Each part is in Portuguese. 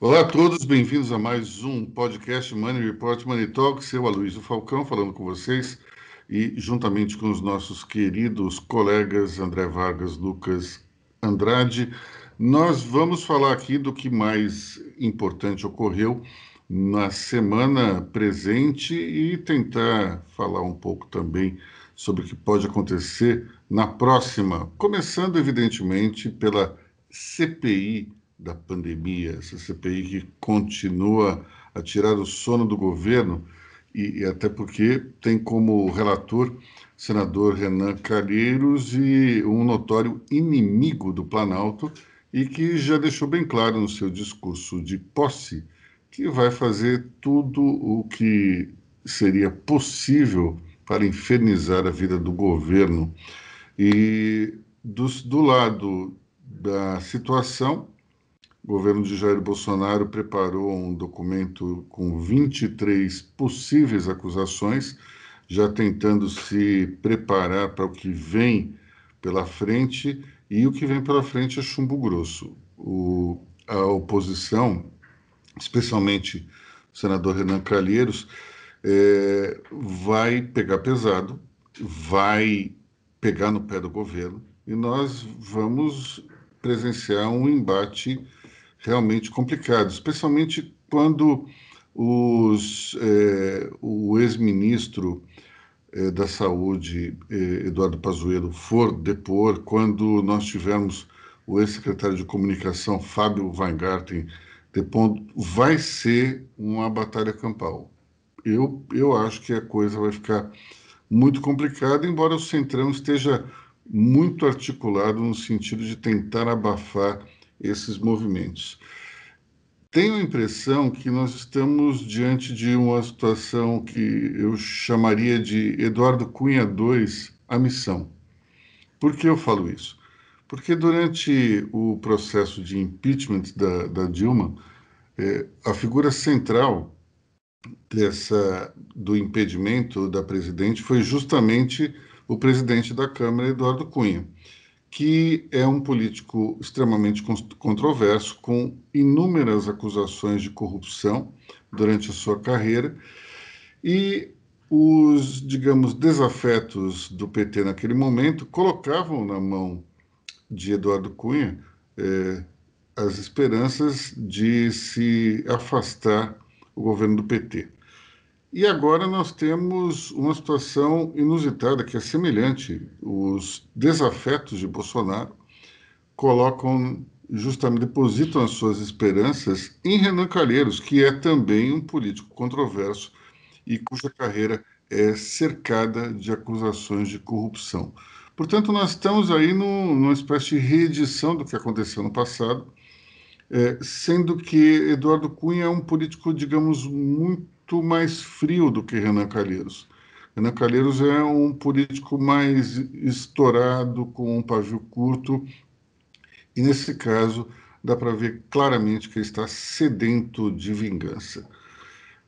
Olá a todos, bem-vindos a mais um podcast Money Report Money Talk. Seu Aloysio Falcão falando com vocês e juntamente com os nossos queridos colegas André Vargas, Lucas Andrade, nós vamos falar aqui do que mais importante ocorreu na semana presente e tentar falar um pouco também sobre o que pode acontecer na próxima, começando evidentemente pela CPI da pandemia, essa CPI que continua a tirar o sono do governo, e, e até porque tem como relator senador Renan Calheiros e um notório inimigo do Planalto, e que já deixou bem claro no seu discurso de posse que vai fazer tudo o que seria possível para infernizar a vida do governo. E do, do lado da situação, o governo de Jair Bolsonaro preparou um documento com 23 possíveis acusações, já tentando se preparar para o que vem pela frente, e o que vem pela frente é chumbo grosso. O, a oposição, especialmente o senador Renan Calheiros, é, vai pegar pesado, vai pegar no pé do governo, e nós vamos presenciar um embate realmente complicado, especialmente quando os, é, o ex-ministro é, da Saúde, é, Eduardo Pazuello, for depor, quando nós tivermos o ex-secretário de Comunicação, Fábio Weingarten, depondo, vai ser uma batalha campal. Eu, eu acho que a coisa vai ficar muito complicada, embora o Centrão esteja muito articulado no sentido de tentar abafar esses movimentos. Tenho a impressão que nós estamos diante de uma situação que eu chamaria de Eduardo Cunha II, a missão. Por que eu falo isso? Porque durante o processo de impeachment da, da Dilma, é, a figura central dessa do impedimento da presidente foi justamente o presidente da Câmara, Eduardo Cunha que é um político extremamente controverso, com inúmeras acusações de corrupção durante a sua carreira, e os, digamos, desafetos do PT naquele momento colocavam na mão de Eduardo Cunha eh, as esperanças de se afastar o governo do PT. E agora nós temos uma situação inusitada que é semelhante. Os desafetos de Bolsonaro colocam justamente depositam as suas esperanças em Renan Calheiros, que é também um político controverso e cuja carreira é cercada de acusações de corrupção. Portanto, nós estamos aí num, numa espécie de reedição do que aconteceu no passado, é, sendo que Eduardo Cunha é um político, digamos, muito muito mais frio do que Renan Calheiros. Renan Calheiros é um político mais estourado, com um pavio curto, e nesse caso dá para ver claramente que ele está sedento de vingança.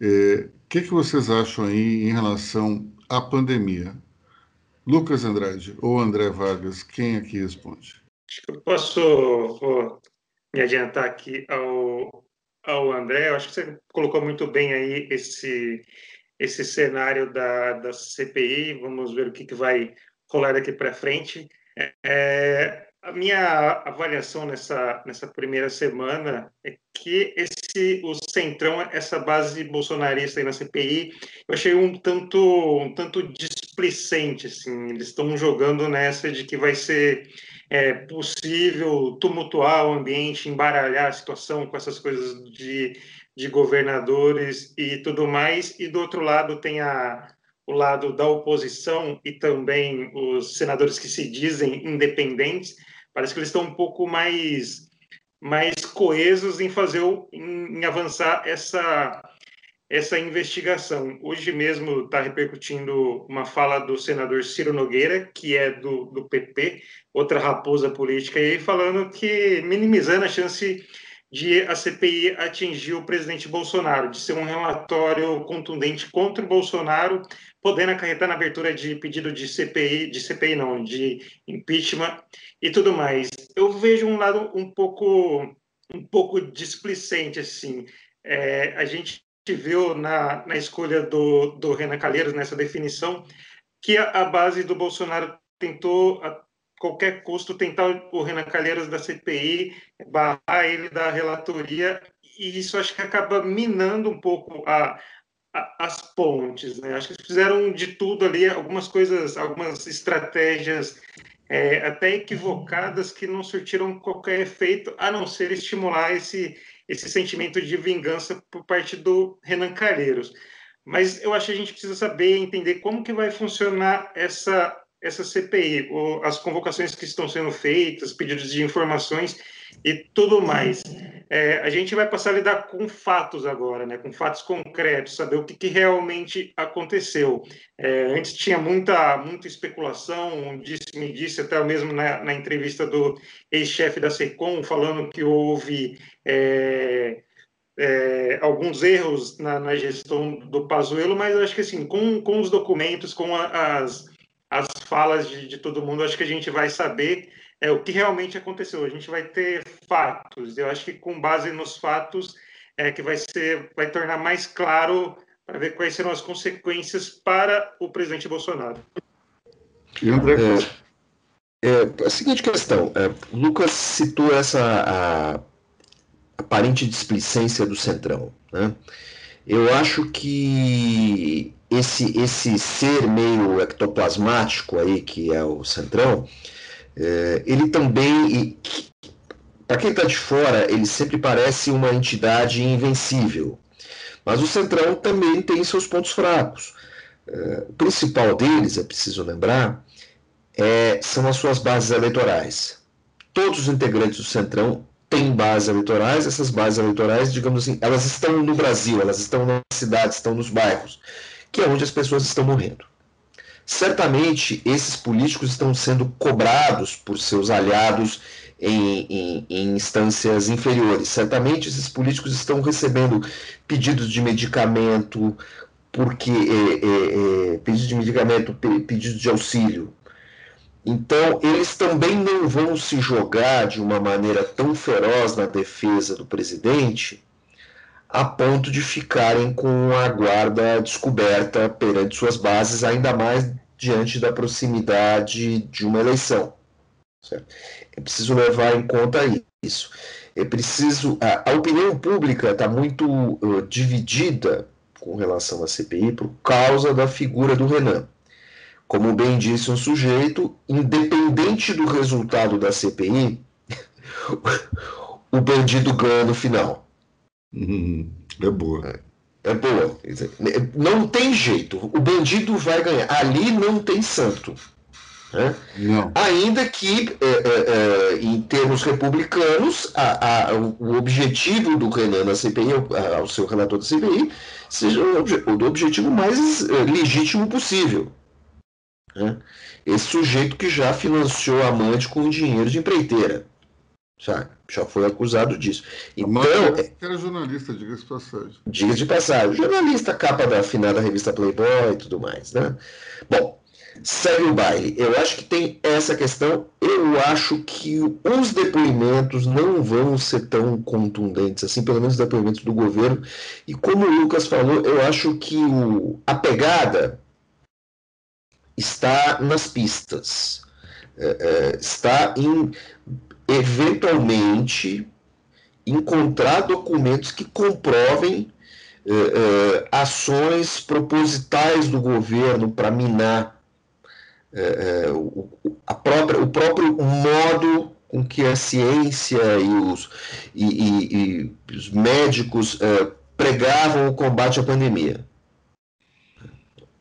O é, que, que vocês acham aí em relação à pandemia? Lucas Andrade ou André Vargas, quem aqui responde? Acho que eu posso me adiantar aqui ao, ao André. Eu acho que você colocou muito bem aí esse, esse cenário da, da CPI. Vamos ver o que, que vai rolar daqui para frente. É, a minha avaliação nessa, nessa primeira semana é que esse o centrão, essa base bolsonarista aí na CPI, eu achei um tanto um tanto displicente, assim. Eles estão jogando nessa de que vai ser é possível tumultuar o ambiente, embaralhar a situação com essas coisas de, de governadores e tudo mais, e do outro lado tem a, o lado da oposição e também os senadores que se dizem independentes, parece que eles estão um pouco mais mais coesos em fazer em, em avançar essa essa investigação. Hoje mesmo está repercutindo uma fala do senador Ciro Nogueira, que é do, do PP, outra raposa política, aí, falando que minimizando a chance de a CPI atingir o presidente Bolsonaro, de ser um relatório contundente contra o Bolsonaro, podendo acarretar na abertura de pedido de CPI, de CPI não, de impeachment e tudo mais. Eu vejo um lado um pouco um pouco displicente, assim. É, a gente viu na, na escolha do, do Renan Calheiros, nessa definição, que a, a base do Bolsonaro tentou, a qualquer custo, tentar o Renan Calheiros da CPI, barrar ele da relatoria, e isso acho que acaba minando um pouco a, a, as pontes. Né? Acho que fizeram de tudo ali, algumas coisas, algumas estratégias é, até equivocadas que não surtiram qualquer efeito, a não ser estimular esse, esse sentimento de vingança por parte do Renan Calheiros. Mas eu acho que a gente precisa saber, entender como que vai funcionar essa essa CPI, as convocações que estão sendo feitas, pedidos de informações e tudo mais. É, a gente vai passar a lidar com fatos agora, né, com fatos concretos, saber o que, que realmente aconteceu. É, antes tinha muita, muita especulação, disse, me disse até mesmo na, na entrevista do ex-chefe da SECOM, falando que houve é, é, alguns erros na, na, gestão do Pazuello, mas acho que assim, com, com os documentos, com a, as as falas de, de, todo mundo, acho que a gente vai saber é, o que realmente aconteceu. A gente vai ter fatos. Eu acho que com base nos fatos é que vai ser, vai tornar mais claro para ver quais serão as consequências para o presidente Bolsonaro. E André, é, é, a seguinte questão, é, Lucas citou essa a, aparente displicência do centrão, né? Eu acho que esse, esse ser meio ectoplasmático aí, que é o Centrão, é, ele também, para quem está de fora, ele sempre parece uma entidade invencível. Mas o Centrão também tem seus pontos fracos. É, o principal deles, é preciso lembrar, é, são as suas bases eleitorais. Todos os integrantes do Centrão têm bases eleitorais, essas bases eleitorais, digamos assim, elas estão no Brasil, elas estão nas cidades, estão nos bairros que é onde as pessoas estão morrendo. Certamente, esses políticos estão sendo cobrados por seus aliados em, em, em, instâncias inferiores. Certamente, esses políticos estão recebendo pedidos de medicamento, porque é, é, é, pedidos de medicamento, pedidos de auxílio. Então, eles também não vão se jogar de uma maneira tão feroz na defesa do presidente a ponto de ficarem com a guarda descoberta perante suas bases, ainda mais diante da proximidade de uma eleição. Certo? É preciso levar em conta isso. É preciso. A, a opinião pública está muito uh, dividida com relação à CPI por causa da figura do Renan. Como bem disse um sujeito, independente do resultado da CPI, o bandido ganha no final. Hum, é boa. É, é boa. Não tem jeito. O bandido vai ganhar. Ali não tem santo. Né? Ainda que, é, é, é, em termos republicanos, a, a, o objetivo do Renan na CPI, ao seu relator da CPI, seja o, o objetivo mais é, legítimo possível. Né? Esse sujeito que já financiou a amante com dinheiro de empreiteira. Sabe? Já foi acusado disso. Então, é era jornalista, diga-se de passagem. Diga de passagem. Jornalista, capa da afinada revista Playboy e tudo mais, né? Bom, segue o baile. Eu acho que tem essa questão. Eu acho que os depoimentos não vão ser tão contundentes assim, pelo menos os depoimentos do governo. E como o Lucas falou, eu acho que o, a pegada está nas pistas. É, é, está em eventualmente encontrar documentos que comprovem eh, eh, ações propositais do governo para minar eh, eh, o, a própria, o próprio modo com que a ciência e os, e, e, e os médicos eh, pregavam o combate à pandemia.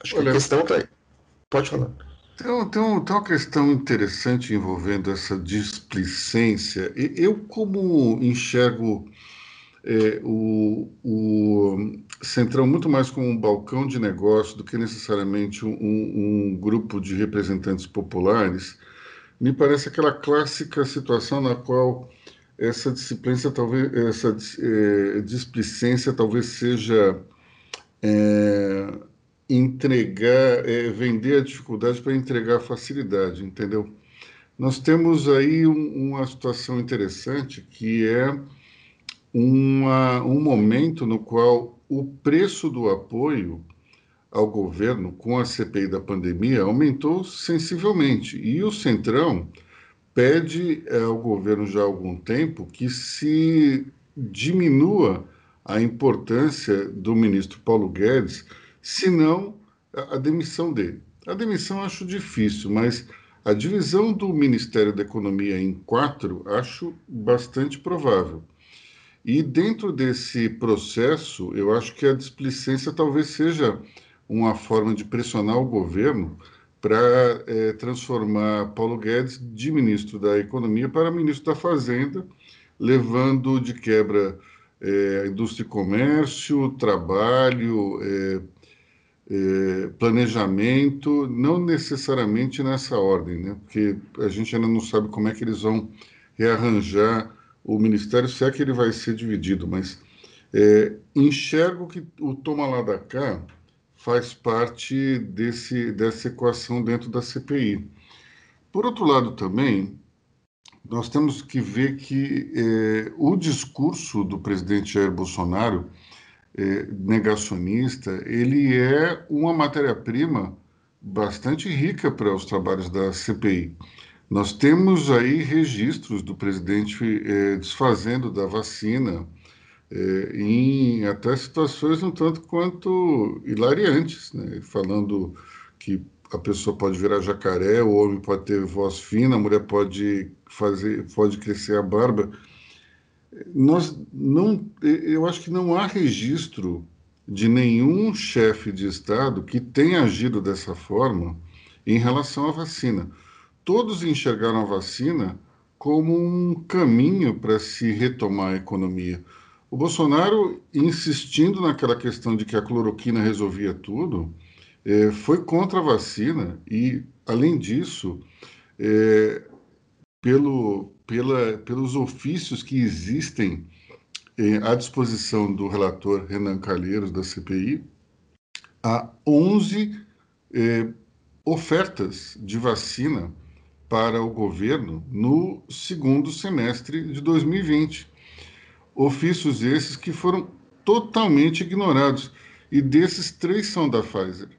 Acho Olha, que a questão está aí. Pode falar. Tem, tem, um, tem uma questão interessante envolvendo essa displicência. Eu, como enxergo é, o, o Centrão muito mais como um balcão de negócio do que necessariamente um, um, grupo de representantes populares, me parece aquela clássica situação na qual essa disciplina, talvez essa é, displicência talvez seja é, entregar, é, vender a dificuldade para entregar a facilidade, entendeu? Nós temos aí um, uma situação interessante que é uma, um momento no qual o preço do apoio ao governo com a CPI da pandemia aumentou sensivelmente. E o Centrão pede eh, ao governo já há algum tempo que se diminua a importância do ministro Paulo Guedes, senão a demissão dele. A demissão acho difícil, mas a divisão do Ministério da Economia em quatro acho bastante provável. E dentro desse processo, eu acho que a displicência talvez seja uma forma de pressionar o governo para é, transformar Paulo Guedes de ministro da Economia para ministro da Fazenda, levando de quebra é, a indústria e comércio, trabalho, é, é, planejamento, não necessariamente nessa ordem, né? porque a gente ainda não sabe como é que eles vão rearranjar o ministério, se é que ele vai ser dividido, mas é, enxergo que o toma lá da cá faz parte desse, dessa equação dentro da CPI. Por outro lado, também, nós temos que ver que é, o discurso do presidente Jair Bolsonaro, é, negacionista, ele é uma matéria-prima bastante rica para os trabalhos da CPI. Nós temos aí registros do presidente é, desfazendo da vacina, é, em até situações um tanto quanto hilariantes, né? falando que a pessoa pode virar jacaré, o homem pode ter voz fina, a mulher pode fazer, pode crescer a barba. Nós não, eu acho que não há registro de nenhum chefe de Estado que tenha agido dessa forma em relação à vacina. Todos enxergaram a vacina como um caminho para se retomar a economia. O Bolsonaro, insistindo naquela questão de que a cloroquina resolvia tudo, é, foi contra a vacina e, além disso, é, pelo, pela, pelos ofícios que existem é, à disposição do relator Renan Calheiros, da CPI, há 11 é, ofertas de vacina para o governo no segundo semestre de 2020 ofícios esses que foram totalmente ignorados. E desses, três são da Pfizer.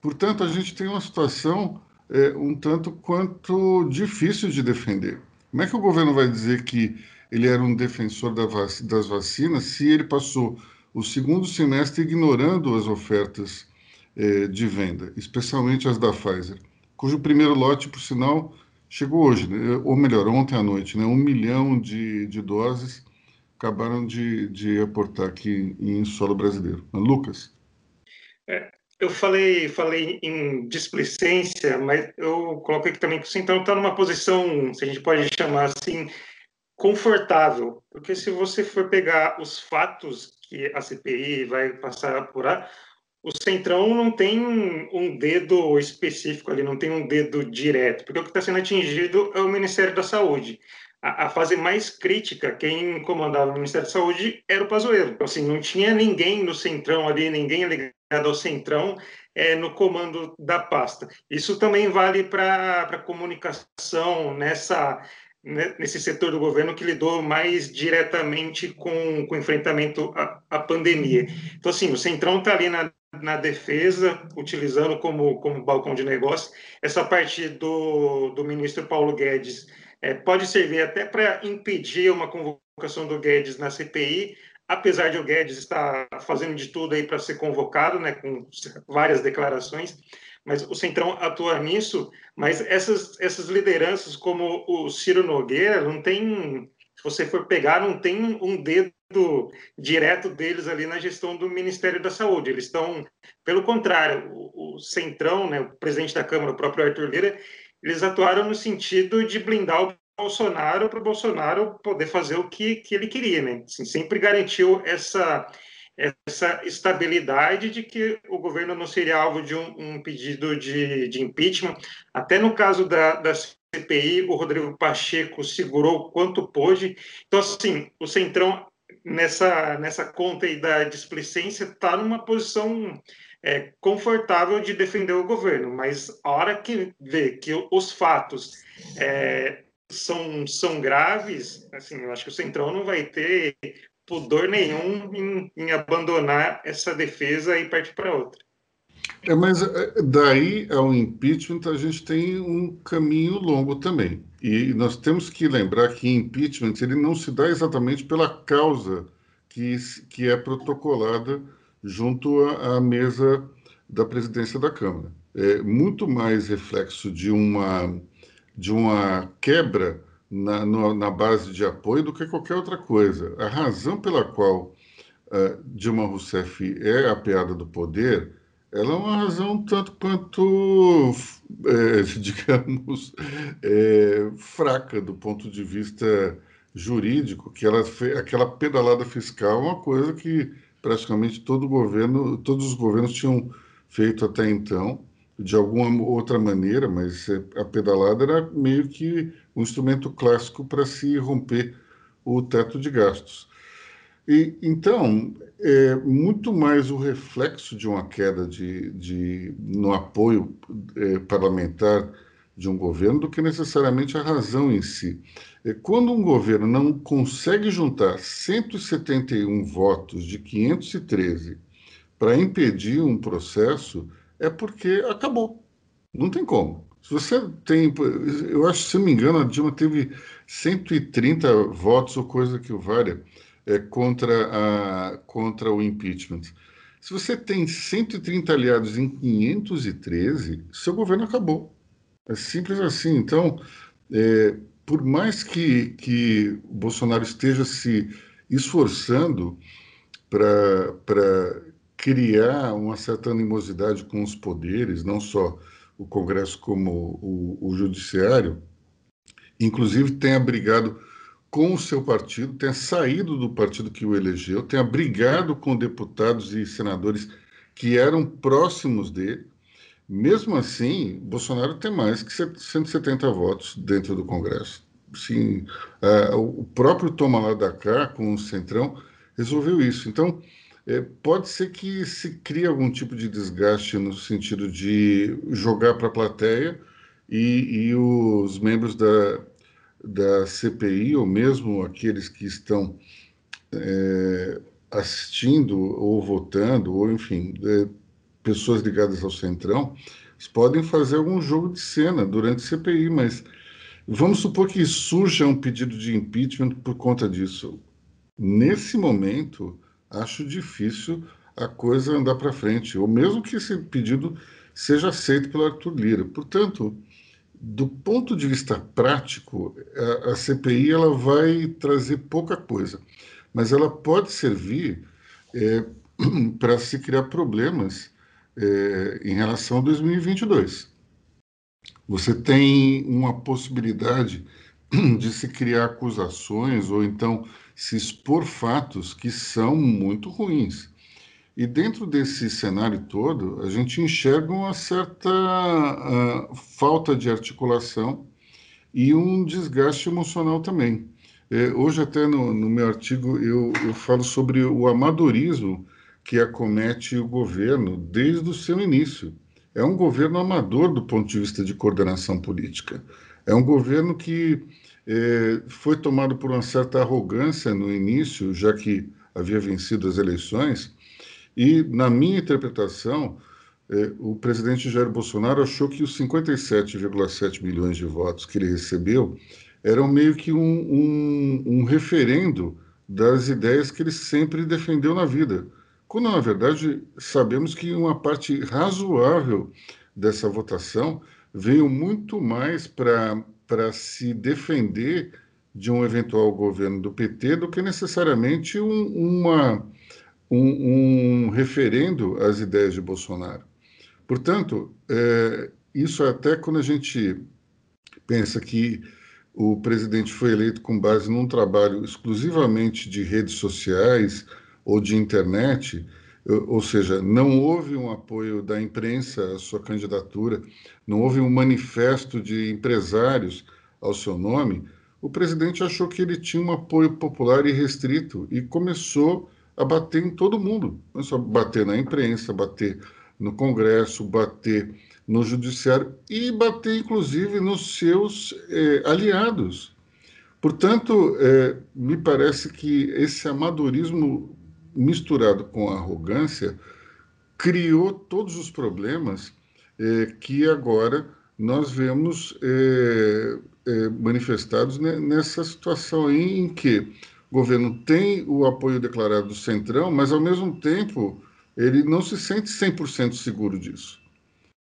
Portanto, a gente tem uma situação é, um tanto quanto difícil de defender. Como é que o governo vai dizer que ele era um defensor da vac das vacinas se ele passou o segundo semestre ignorando as ofertas é, de venda, especialmente as da Pfizer, cujo primeiro lote, por sinal, chegou hoje, né? ou melhor, ontem à noite, né? um milhão de, de doses acabaram de, de aportar aqui em solo brasileiro. Lucas? É, eu falei, falei em displicência, mas eu coloquei aqui também que o Centrão está numa posição, se a gente pode chamar assim, confortável, porque se você for pegar os fatos que a CPI vai passar a apurar, o Centrão não tem um dedo específico ali, não tem um dedo direto, porque o que está sendo atingido é o Ministério da Saúde a, a, fase mais crítica, quem comandava o Ministério da Saúde era o Pazuello. Então, assim, não tinha ninguém no Centrão ali, ninguém ligado ao Centrão é, no comando da pasta. Isso também vale para a comunicação nessa né, nesse setor do governo que lidou mais diretamente com, com o enfrentamento à, à pandemia. Então, assim, o Centrão está ali na, na defesa, utilizando como, como balcão de negócio. Essa parte do, do ministro Paulo Guedes é, pode servir até para impedir uma convocação do Guedes na CPI, apesar de o Guedes estar fazendo de tudo aí para ser convocado, né, com várias declarações, mas o Centrão atua nisso, mas essas, essas lideranças como o Ciro Nogueira não tem, se você for pegar, não tem um dedo direto deles ali na gestão do Ministério da Saúde. Eles estão, pelo contrário, o, o Centrão, né, o presidente da Câmara, o próprio Arthur Lira, eles atuaram no sentido de blindar o Bolsonaro para o Bolsonaro poder fazer o que, que ele queria, né? Assim, sempre garantiu essa, essa estabilidade de que o governo não seria alvo de um, um pedido de, de, impeachment. Até no caso da, da CPI, o Rodrigo Pacheco segurou quanto pôde. Então, assim, o Centrão, nessa, nessa conta aí da displicência, está numa posição é, confortável de defender o governo, mas a hora que vê que os fatos é, são, são graves, assim, eu acho que o Centrão não vai ter pudor nenhum em, em abandonar essa defesa e partir para outra. É, mas é, daí ao impeachment a gente tem um caminho longo também. E nós temos que lembrar que impeachment ele não se dá exatamente pela causa que, que é protocolada junto à, mesa da presidência da Câmara. É muito mais reflexo de uma, de uma quebra na, no, na base de apoio do que qualquer outra coisa. A razão pela qual uh, Dilma Rousseff é apeada do poder ela é uma razão tanto quanto, é, digamos, é, fraca do ponto de vista jurídico, que ela aquela pedalada fiscal é uma coisa que praticamente todo governo, todos os governos tinham feito até então, de alguma outra maneira, mas é, a pedalada era meio que um instrumento clássico para se romper o teto de gastos. E, então, é muito mais o reflexo de uma queda de, de, no apoio é, parlamentar de um governo do que necessariamente a razão em si. É, quando um governo não consegue juntar 171 votos de 513 para impedir um processo, é porque acabou. Não tem como. Se você tem, eu acho, se não me engano, a Dilma teve 130 votos ou coisa que o valha é, contra, a, contra o impeachment. Se você tem 130 aliados em 513, seu governo acabou. É simples assim. Então, é, por mais que, que o Bolsonaro esteja se esforçando para criar uma certa animosidade com os poderes, não só o Congresso como o, o Judiciário, inclusive tenha brigado com o seu partido, tenha saído do partido que o elegeu, tenha brigado com deputados e senadores que eram próximos dele. Mesmo assim, Bolsonaro tem mais que 170 votos dentro do Congresso. Sim, uh, o próprio Toma lá da cá, com o Centrão, resolveu isso. Então, é, pode ser que se crie algum tipo de desgaste no sentido de jogar para a plateia e, e os membros da, da CPI, ou mesmo aqueles que estão é, assistindo ou votando, ou enfim, é, pessoas ligadas ao Centrão, podem fazer algum jogo de cena durante a CPI, mas vamos supor que surja um pedido de impeachment por conta disso. Nesse momento, acho difícil a coisa andar para frente, ou mesmo que esse pedido seja aceito pelo Arthur Lira. Portanto, do ponto de vista prático, a, a, CPI ela vai trazer pouca coisa, mas ela pode servir é, para se criar problemas é, em relação a 2022. Você tem uma possibilidade de se criar acusações ou então se expor fatos que são muito ruins. E dentro desse cenário todo, a gente enxerga uma certa uh, falta de articulação e um desgaste emocional também. É, hoje, até no, no meu artigo, eu, eu, falo sobre o amadorismo que acomete o governo desde o seu início. É um governo amador do ponto de vista de coordenação política. É um governo que é, foi tomado por uma certa arrogância no início, já que havia vencido as eleições e, na minha interpretação, eh, o presidente Jair Bolsonaro achou que os 57,7 milhões de votos que ele recebeu eram meio que um, um, um referendo das ideias que ele sempre defendeu na vida. Quando, na verdade, sabemos que uma parte razoável dessa votação veio muito mais para se defender de um eventual governo do PT do que necessariamente um, uma um, um referendo às ideias de Bolsonaro. Portanto, é, isso até quando a gente pensa que o presidente foi eleito com base num trabalho exclusivamente de redes sociais ou de internet, ou seja, não houve um apoio da imprensa à sua candidatura, não houve um manifesto de empresários ao seu nome, o presidente achou que ele tinha um apoio popular irrestrito e começou a bater em todo mundo. É só bater na imprensa, bater no Congresso, bater no Judiciário e bater, inclusive, nos seus eh, aliados. Portanto, é, me parece que esse amadorismo misturado com arrogância criou todos os problemas é, que agora nós vemos é, é, manifestados nessa situação aí em que o governo tem o apoio declarado do Centrão, mas ao mesmo tempo ele não se sente 100% seguro disso.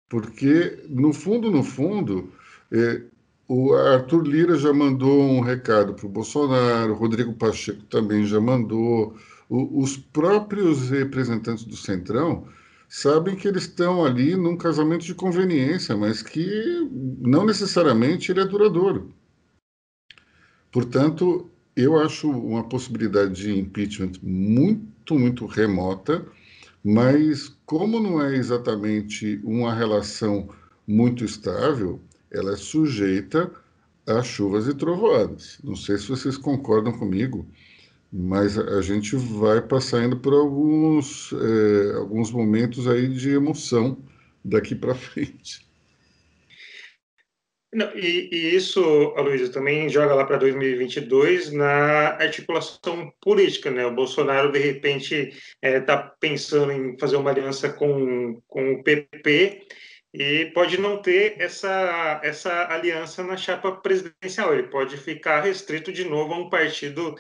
Porque, no fundo, no fundo, é, o Arthur Lira já mandou um recado para o Bolsonaro, o Rodrigo Pacheco também já mandou, o, os próprios representantes do Centrão sabem que eles estão ali num casamento de conveniência, mas que não necessariamente ele é duradouro. Portanto, eu acho uma possibilidade de impeachment muito, muito remota, mas como não é exatamente uma relação muito estável, ela é sujeita a chuvas e trovoadas. Não sei se vocês concordam comigo, mas a gente vai passar ainda por alguns, é, alguns momentos aí de emoção daqui para frente. Não, e, e, isso, Aloysio, também joga lá para 2022 na articulação política, né? O Bolsonaro, de repente, está é, tá pensando em fazer uma aliança com, com o PP e pode não ter essa, essa aliança na chapa presidencial. Ele pode ficar restrito de novo a um partido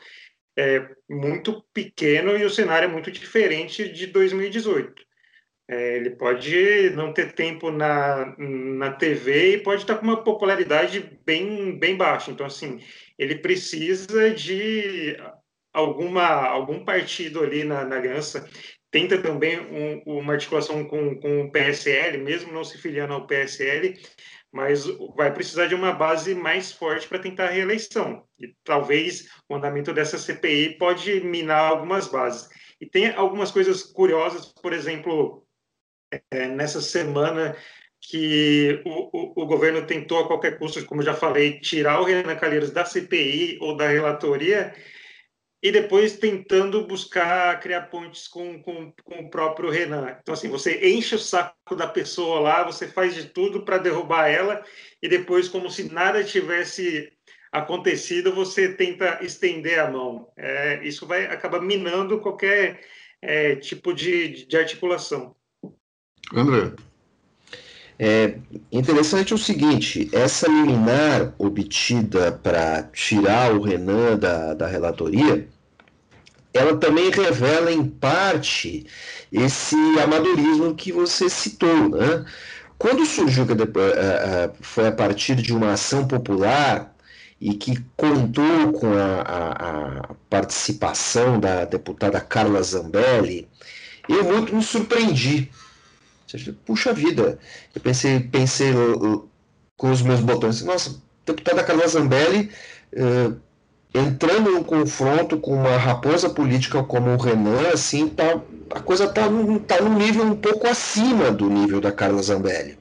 é muito pequeno e o cenário é muito diferente de 2018. É, ele pode não ter tempo na, na TV e pode estar com uma popularidade bem, bem baixa. Então, assim, ele precisa de alguma, algum partido ali na, na aliança. Tenta também um, uma articulação com, com o PSL, mesmo não se filiando ao PSL, mas vai precisar de uma base mais forte para tentar a reeleição. E talvez o andamento dessa CPI pode minar algumas bases. E tem algumas coisas curiosas, por exemplo, é, nessa semana que o, o, o, governo tentou a qualquer custo, como já falei, tirar o Renan Calheiros da CPI ou da relatoria, e depois tentando buscar criar pontes com, com, com, o próprio Renan. Então, assim, você enche o saco da pessoa lá, você faz de tudo para derrubar ela, e depois, como se nada tivesse acontecido, você tenta estender a mão. É, isso vai acabar minando qualquer é, tipo de, de articulação. André. É interessante o seguinte: essa liminar obtida para tirar o Renan da, da relatoria, ela também revela em parte esse amadorismo que você citou. Né? Quando surgiu, que foi a partir de uma ação popular e que contou com a, a, a participação da deputada Carla Zambelli, eu muito me surpreendi Puxa vida, eu pensei, pensei com os meus botões, nossa, deputada Carla Zambelli uh, entrando no confronto com uma raposa política como o Renan, assim, tá, a coisa está tá num nível um pouco acima do nível da Carla Zambelli.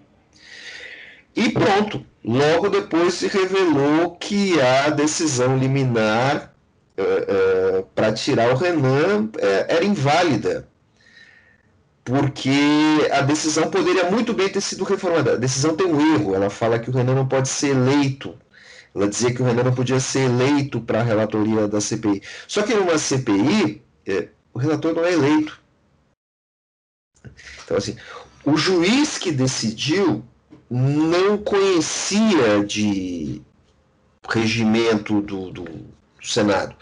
E pronto, logo depois se revelou que a decisão liminar uh, uh, para tirar o Renan era inválida porque a decisão poderia muito bem ter sido reformada. A decisão tem um erro, ela fala que o Renan não pode ser eleito. Ela dizia que o Renan não podia ser eleito para a relatoria da CPI. Só que numa CPI, é, o relator não é eleito. Então, assim, o juiz que decidiu não conhecia de regimento do, do, do Senado.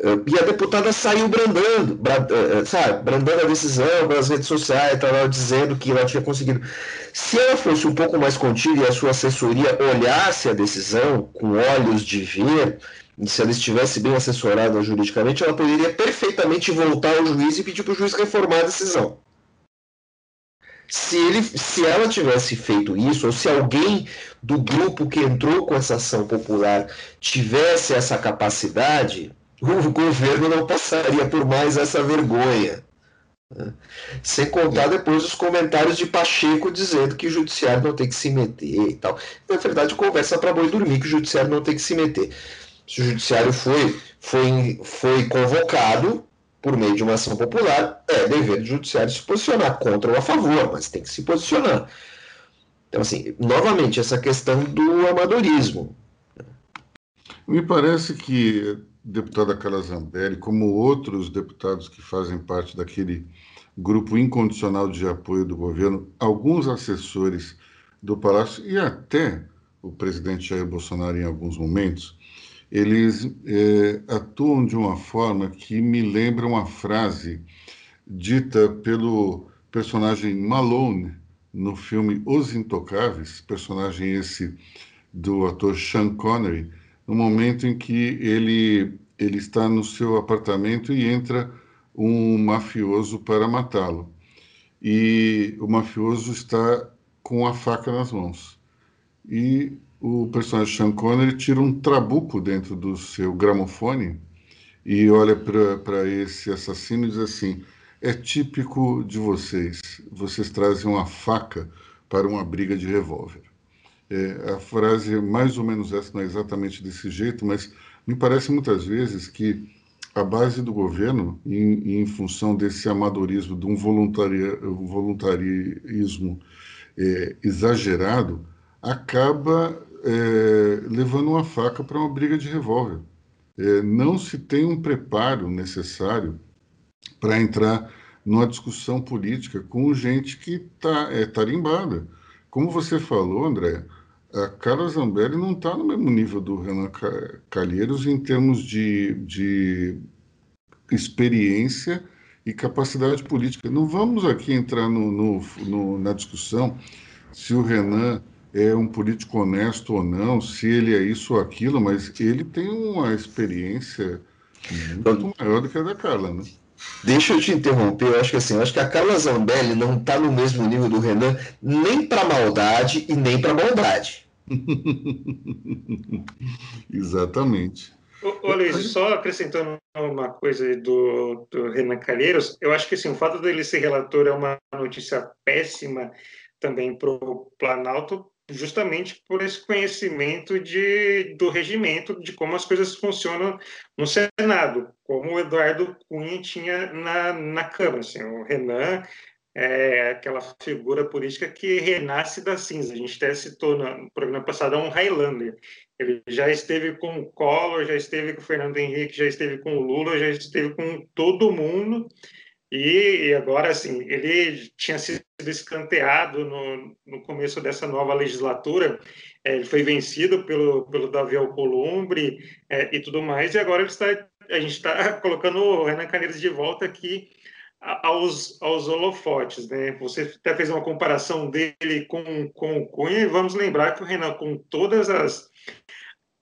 E a deputada saiu brandando, eh, sabe, brandando a decisão pelas redes sociais, estava dizendo que ela tinha conseguido. Se ela fosse um pouco mais contida e a sua assessoria olhasse a decisão com olhos de ver, e se ela estivesse bem assessorada juridicamente, ela poderia perfeitamente voltar ao juiz e pedir para o juiz reformar a decisão. Se, ele, se ela tivesse feito isso, ou se alguém do grupo que entrou com essa ação popular tivesse essa capacidade, o governo não passaria por mais essa vergonha. Né? Sem contar depois os comentários de Pacheco dizendo que o judiciário não tem que se meter e tal. Na verdade, conversa para boi dormir que o judiciário não tem que se meter. Se o judiciário foi, foi, foi convocado por meio de uma ação popular, é dever do judiciário se posicionar contra ou a favor, mas tem que se posicionar. Então, assim, novamente, essa questão do amadorismo. Me parece que deputada Carla Zambelli, como outros deputados que fazem parte daquele grupo incondicional de apoio do governo, alguns assessores do Palácio e até o presidente Jair Bolsonaro em alguns momentos, eles é, atuam de uma forma que me lembra uma frase dita pelo personagem Malone no filme Os Intocáveis, personagem esse do ator Sean Connery, no momento em que ele, ele está no seu apartamento e entra um mafioso para matá-lo. E o mafioso está com a faca nas mãos. E o personagem Sean Connery tira um trabuco dentro do seu gramofone e olha para esse assassino e diz assim: é típico de vocês, vocês trazem uma faca para uma briga de revólver. É, a frase é mais ou menos essa, não é exatamente desse jeito, mas me parece muitas vezes que a base do governo, em, em função desse amadorismo, de um voluntarismo é, exagerado, acaba é, levando uma faca para uma briga de revólver. É, não se tem um preparo necessário para entrar numa discussão política com gente que está é, tarimbada. Como você falou, André, a Carla Zambelli não está no mesmo nível do Renan Calheiros em termos de, de experiência e capacidade política. Não vamos aqui entrar no, no, no, na discussão se o Renan é um político honesto ou não, se ele é isso ou aquilo, mas ele tem uma experiência muito maior do que a da Carla, né? Deixa eu te interromper, eu acho que assim, eu acho que a Carla Zambelli não está no mesmo nível do Renan, nem para maldade e nem para bondade. Exatamente. Ô, ô Luiz, só acrescentando uma coisa do, do Renan Calheiros, eu acho que assim, o fato dele ser relator é uma notícia péssima também para o Planalto, justamente por esse conhecimento de, do regimento, de como as coisas funcionam no Senado, como o Eduardo Cunha tinha na, na Câmara. Assim, o Renan é aquela figura política que renasce da cinza. A gente até citou no programa passado um Highlander. Ele já esteve com o Collor, já esteve com o Fernando Henrique, já esteve com o Lula, já esteve com todo mundo. E agora, assim, ele tinha sido escanteado no, no começo dessa nova legislatura, é, ele foi vencido pelo, pelo Davi Alcolumbre é, e tudo mais, e agora ele está, a gente está colocando o Renan Caneiros de volta aqui aos, aos holofotes. Né? Você até fez uma comparação dele com, com o Cunha, e vamos lembrar que o Renan, com todas as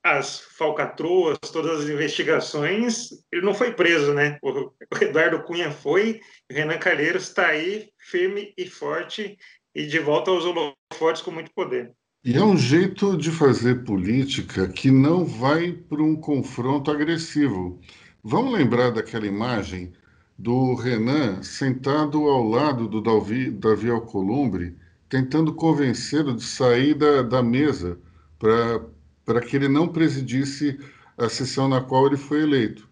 as falcatruas, todas as investigações, ele não foi preso, né? O Eduardo Cunha foi, Renan Calheiros está aí, firme e forte, e de volta aos holofotes com muito poder. E é um jeito de fazer política que não vai para um confronto agressivo. Vamos lembrar daquela imagem do Renan sentado ao lado do Davi, Davi Alcolumbre, tentando convencê-lo de sair da, da mesa para para que ele não presidisse a sessão na qual ele foi eleito.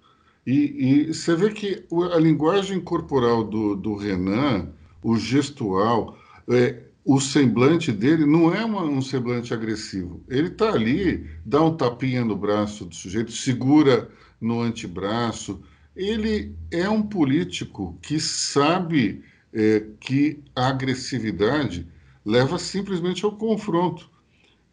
E, e você vê que a linguagem corporal do, do Renan, o gestual, é, o semblante dele não é uma, um semblante agressivo. Ele está ali, dá um tapinha no braço do sujeito, segura no antebraço. Ele é um político que sabe é, que a agressividade leva simplesmente ao confronto.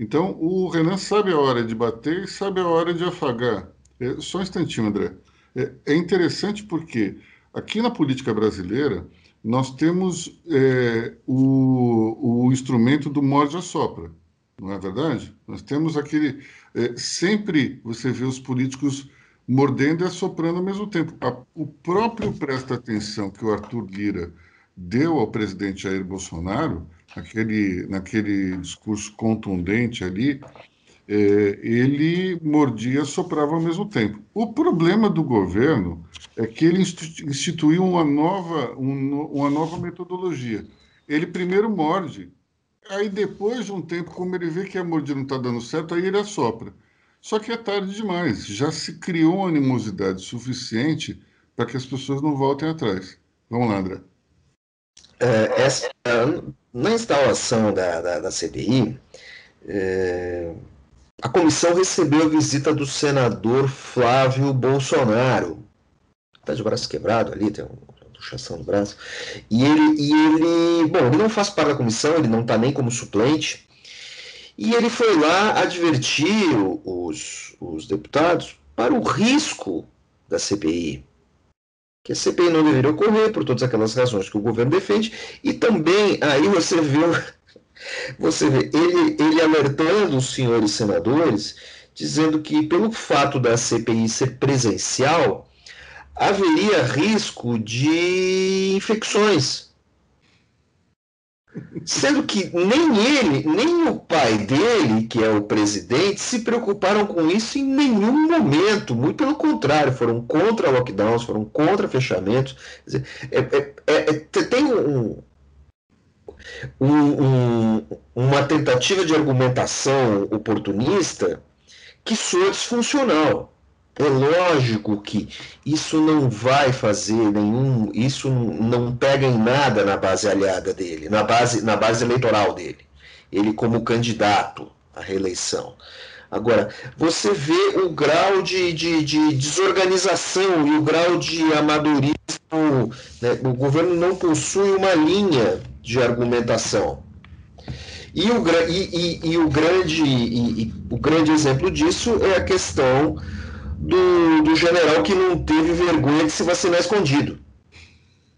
Então, o Renan sabe a hora de bater e sabe a hora de afagar. É, só um instantinho, André. É, é, interessante porque aqui na política brasileira nós temos é, o, o instrumento do morde-a-sopra, não é verdade? Nós temos aquele... É, sempre você vê os políticos mordendo e assoprando ao mesmo tempo. A, o próprio presta atenção que o Arthur Lira deu ao presidente Jair Bolsonaro naquele, naquele discurso contundente ali, é, ele mordia e soprava ao mesmo tempo. O problema do governo é que ele instituiu uma nova, um, uma nova metodologia. Ele primeiro morde, aí depois de um tempo, como ele vê que a mordida não está dando certo, aí ele assopra. Só que é tarde demais, já se criou uma animosidade suficiente para que as pessoas não voltem atrás. Vamos lá, André. É, essa, na instalação da, da, da CPI, é, a comissão recebeu a visita do senador Flávio Bolsonaro. Está de braço quebrado ali, tem um puxação do braço. E ele, e ele, bom, ele não faz parte da comissão, ele não está nem como suplente. E ele foi lá advertir os, os deputados para o risco da CPI. Que a CPI não deveria ocorrer por todas aquelas razões que o governo defende. E também, aí você vê, você vê ele, ele alertando os senhores senadores, dizendo que pelo fato da CPI ser presencial, haveria risco de infecções. Sendo que nem ele, nem o pai dele, que é o presidente, se preocuparam com isso em nenhum momento. Muito pelo contrário, foram contra lockdowns, foram contra fechamentos. É, é, é, é tem um, um, uma tentativa de argumentação oportunista que soa disfuncional. É lógico que isso não vai fazer nenhum, isso não pega em nada na base aliada dele, na base, na base eleitoral dele. Ele como candidato à reeleição. Agora, você vê o grau de, de, de desorganização e o grau de amadorismo. Né? O governo não possui uma linha de argumentação. E o, e, e, e o, grande, e, o grande exemplo disso é a questão do, do general que não teve vergonha de se vacinar escondido.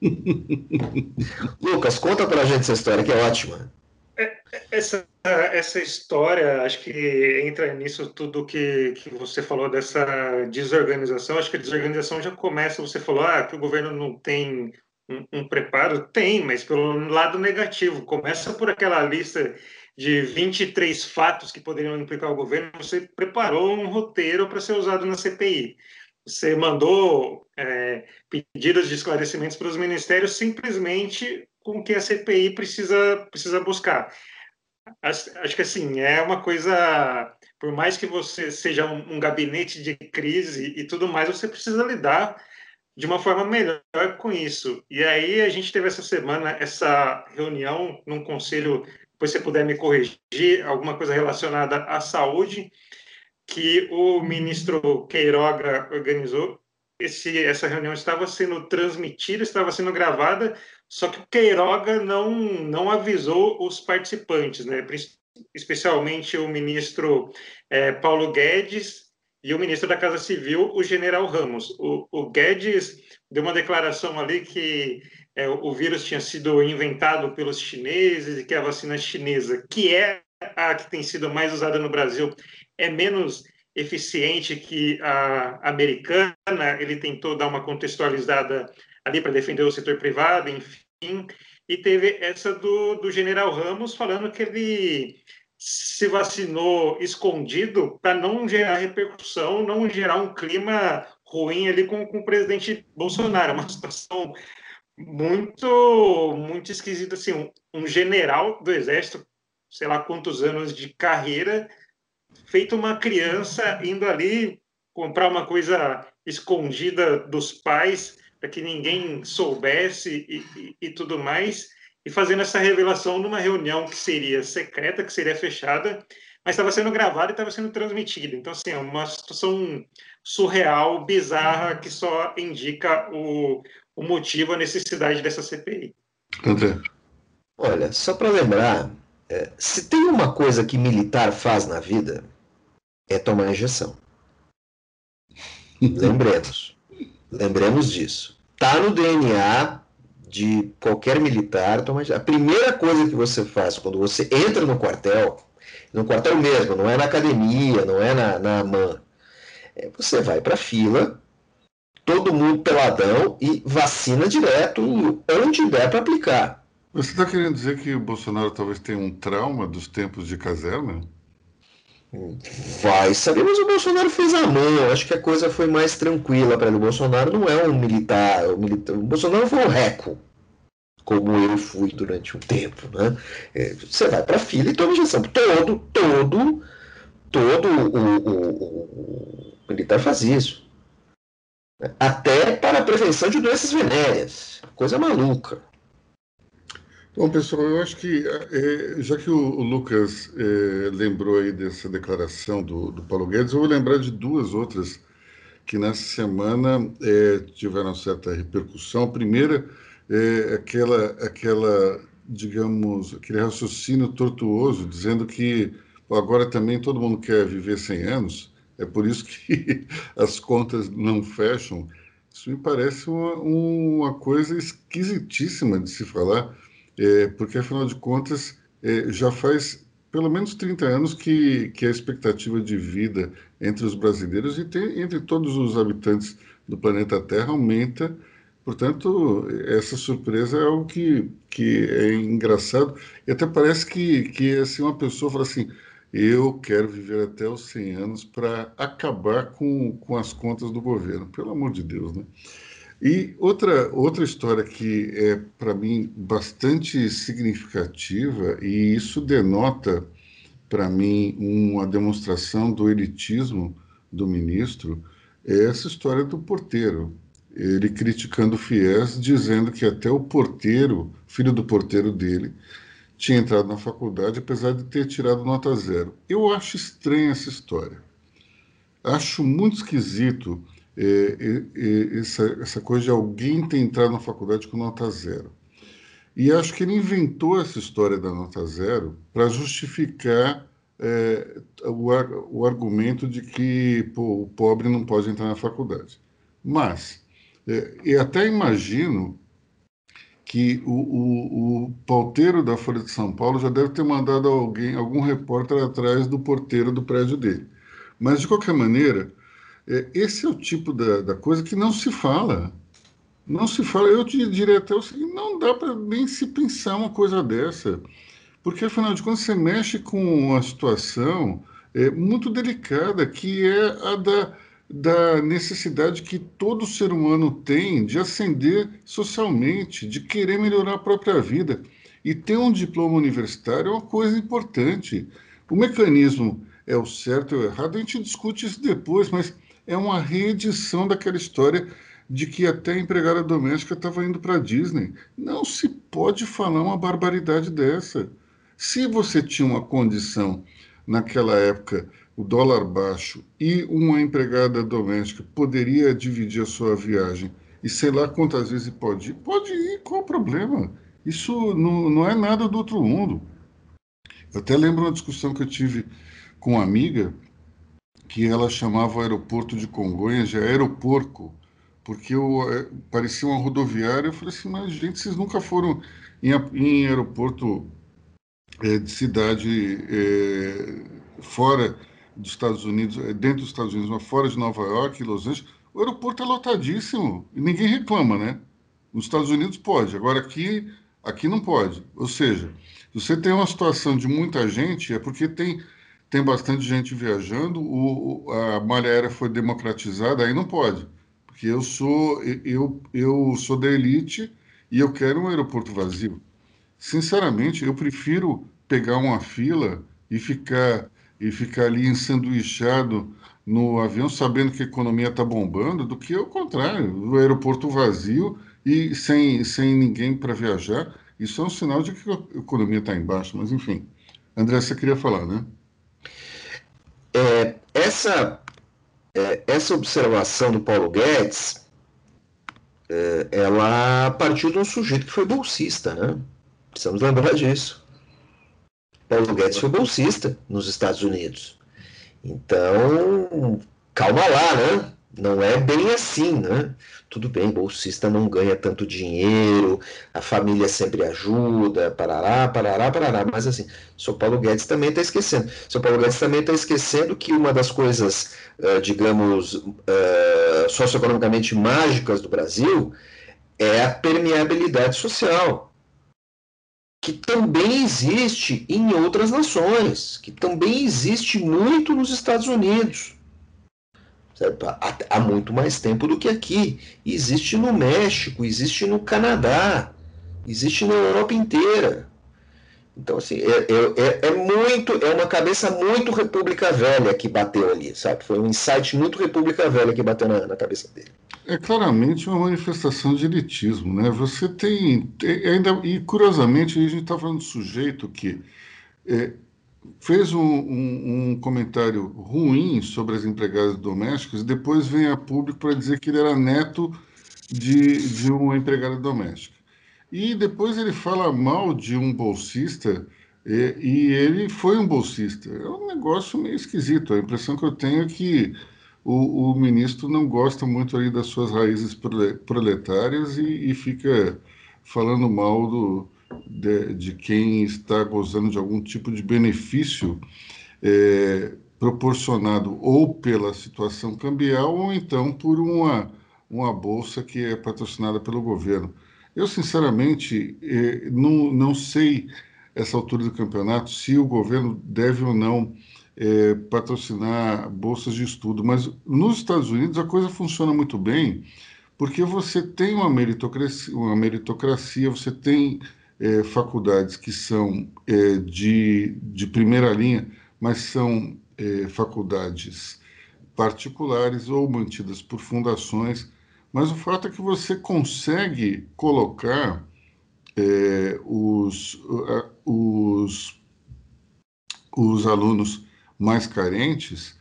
Lucas, conta pra gente essa história que é ótima. É, essa, essa história, acho que entra nisso tudo que, que você falou dessa desorganização. Acho que a desorganização já começa. Você falou ah, que o governo não tem um, um preparo. Tem, mas pelo lado negativo. Começa por aquela lista de 23 fatos que poderiam implicar o governo, você preparou um roteiro para ser usado na CPI. Você mandou é, pedidos de esclarecimentos para os ministérios simplesmente com o que a CPI precisa, precisa buscar. Acho, que assim, é uma coisa. Por mais que você seja um, um gabinete de crise e tudo mais, você precisa lidar de uma forma melhor com isso. E aí a gente teve essa semana essa reunião num conselho depois se puder me corrigir, alguma coisa relacionada à saúde, que o ministro Queiroga organizou. Esse, essa reunião estava sendo transmitida, estava sendo gravada, só que o Queiroga não, não avisou os participantes, né? especialmente o ministro é, Paulo Guedes e o ministro da Casa Civil, o general Ramos. O, o Guedes deu uma declaração ali que é, o vírus tinha sido inventado pelos chineses e que a vacina chinesa, que é a que tem sido mais usada no Brasil, é menos eficiente que a americana. Ele tentou dar uma contextualizada ali para defender o setor privado, enfim. E teve essa do, do general Ramos falando que ele se vacinou escondido para não gerar repercussão, não gerar um clima ruim ali com, com o presidente Bolsonaro. Uma situação muito muito esquisito assim um, um, general do exército sei lá quantos anos de carreira feito uma criança indo ali comprar uma coisa escondida dos pais para que ninguém soubesse e, e, e, tudo mais e fazendo essa revelação numa reunião que seria secreta que seria fechada mas estava sendo gravada e estava sendo transmitida. Então assim é uma situação surreal bizarra que só indica o o motivo, a necessidade dessa CPI. André. Olha, só para lembrar, é, se tem uma coisa que militar faz na vida, é tomar injeção. Lembremos. Lembremos disso. Tá no DNA de qualquer militar tomar injeção. A primeira coisa que você faz quando você entra no quartel, no quartel mesmo, não é na academia, não é na, na AMAN, é, você vai para a fila todo mundo peladão e vacina direto onde der para aplicar. Você está querendo dizer que o Bolsonaro talvez tenha um trauma dos tempos de caserna? Vai saber, mas o Bolsonaro fez a mão. Acho que a coisa foi mais tranquila para ele. O Bolsonaro não é um militar. O, militar, o Bolsonaro foi um reco, como eu fui durante um tempo. Né? É, você vai para a fila e toma injeção. Todo, todo, todo o, o, o, o militar faz isso até para a prevenção de doenças venéreas. Coisa maluca. Bom, pessoal, eu acho que, é, já que o, Lucas é, lembrou aí dessa declaração do, do, Paulo Guedes, eu vou lembrar de duas outras que nessa semana é, tiveram certa repercussão. A primeira é aquela, aquela, digamos, aquele raciocínio tortuoso, dizendo que agora também todo mundo quer viver 100 anos, é por isso que as contas não fecham. Isso me parece uma, uma coisa esquisitíssima de se falar é, porque afinal de contas é, já faz pelo menos 30 anos que, que a expectativa de vida entre os brasileiros e entre todos os habitantes do planeta Terra aumenta. Portanto, essa surpresa é algo que, que é engraçado. E até parece que, que assim, uma pessoa fala assim: eu quero viver até os 100 anos para acabar com, com as contas do governo. Pelo amor de Deus, né? E outra, outra história que é, para mim, bastante significativa, e isso denota, para mim, uma demonstração do elitismo do ministro, é essa história do porteiro. Ele criticando o FIES, dizendo que até o porteiro, filho do porteiro dele, tinha entrado na faculdade, apesar de ter tirado nota zero. Eu acho estranha essa história. Acho muito esquisito é, é, essa, essa coisa de alguém ter entrado na faculdade com nota zero. E acho que ele inventou essa história da nota zero para justificar é, o, o, argumento de que pô, o pobre não pode entrar na faculdade. Mas, é, eu até imagino que o, o, o pauteiro da Folha de São Paulo já deve ter mandado alguém, algum repórter atrás do porteiro do prédio dele. Mas, de qualquer maneira, é, esse é o tipo da, da, coisa que não se fala. Não se fala. Eu te diria até o seguinte: não dá para nem se pensar uma coisa dessa. Porque, afinal de contas, você mexe com uma situação é, muito delicada, que é a da, da necessidade que todo ser humano tem de ascender socialmente, de querer melhorar a própria vida. E ter um diploma universitário é uma coisa importante. O mecanismo é o certo ou o errado, a gente discute isso depois, mas é uma reedição daquela história de que até a empregada doméstica estava indo para a Disney. Não se pode falar uma barbaridade dessa. Se você tinha uma condição naquela época, o dólar baixo, e uma empregada doméstica poderia dividir a sua viagem, e sei lá quantas vezes pode ir, pode ir, qual o problema? Isso não, não é nada do outro mundo. Eu até lembro uma discussão que eu tive com uma amiga que ela chamava o aeroporto de Congonhas de aeroporco, porque eu, é, parecia uma rodoviária. Eu falei assim, mas gente, vocês nunca foram em, em aeroporto é, de cidade é, fora dos Estados Unidos, é, dentro dos Estados Unidos, mas fora de Nova York, Los Angeles, o aeroporto é lotadíssimo e ninguém reclama, né? Nos Estados Unidos pode, agora aqui, aqui não pode. Ou seja, se você tem uma situação de muita gente, é porque tem tem bastante gente viajando, o, a malha aérea foi democratizada, aí não pode, porque eu sou eu, eu sou da elite e eu quero um aeroporto vazio. Sinceramente, eu prefiro pegar uma fila e ficar e ficar ali ensanduichado no avião sabendo que a economia está bombando do que o contrário, o aeroporto vazio e sem, sem ninguém para viajar. Isso é um sinal de que a economia está embaixo, mas enfim. André, você queria falar, né? É, essa, é, essa observação do Paulo Guedes, é, ela partiu de um sujeito que foi bolsista, né? Precisamos lembrar disso. Paulo Guedes foi bolsista nos Estados Unidos. Então, calma lá, né? não é bem assim, né? Tudo bem, bolsista não ganha tanto dinheiro, a família sempre ajuda, parará, parará, parará, mas assim, o Paulo Guedes também está esquecendo. O Paulo Guedes também está esquecendo que uma das coisas, uh, digamos, uh, socioeconomicamente mágicas do Brasil é a permeabilidade social, que também existe em outras nações, que também existe muito nos Estados Unidos há muito mais tempo do que aqui. Existe no México, existe no Canadá, existe na Europa inteira. Então, assim, é, é, é, é, muito, é uma cabeça muito República Velha que bateu ali, sabe? Foi um insight muito República Velha que bateu na, na cabeça dele. é claramente uma manifestação de elitismo, né? Você tem, ainda e curiosamente a gente está falando de sujeito que é, fez um, um, um, comentário ruim sobre as empregadas domésticas e depois vem a público para dizer que ele era neto de, de uma empregada doméstica. E depois ele fala mal de um bolsista e, e ele foi um bolsista. É um negócio meio esquisito. A impressão que eu tenho é que o, o ministro não gosta muito aí das suas raízes proletárias e, e fica falando mal do, de, de, quem está gozando de algum tipo de benefício é, proporcionado ou pela situação cambial ou então por uma, uma bolsa que é patrocinada pelo governo. Eu, sinceramente, é, não, não sei, essa altura do campeonato, se o governo deve ou não é, patrocinar bolsas de estudo, mas nos Estados Unidos a coisa funciona muito bem porque você tem uma meritocracia, uma meritocracia você tem é, faculdades que são de, de primeira linha, mas são faculdades particulares ou mantidas por fundações. Mas o fato é que você consegue colocar é, os, os, os alunos mais carentes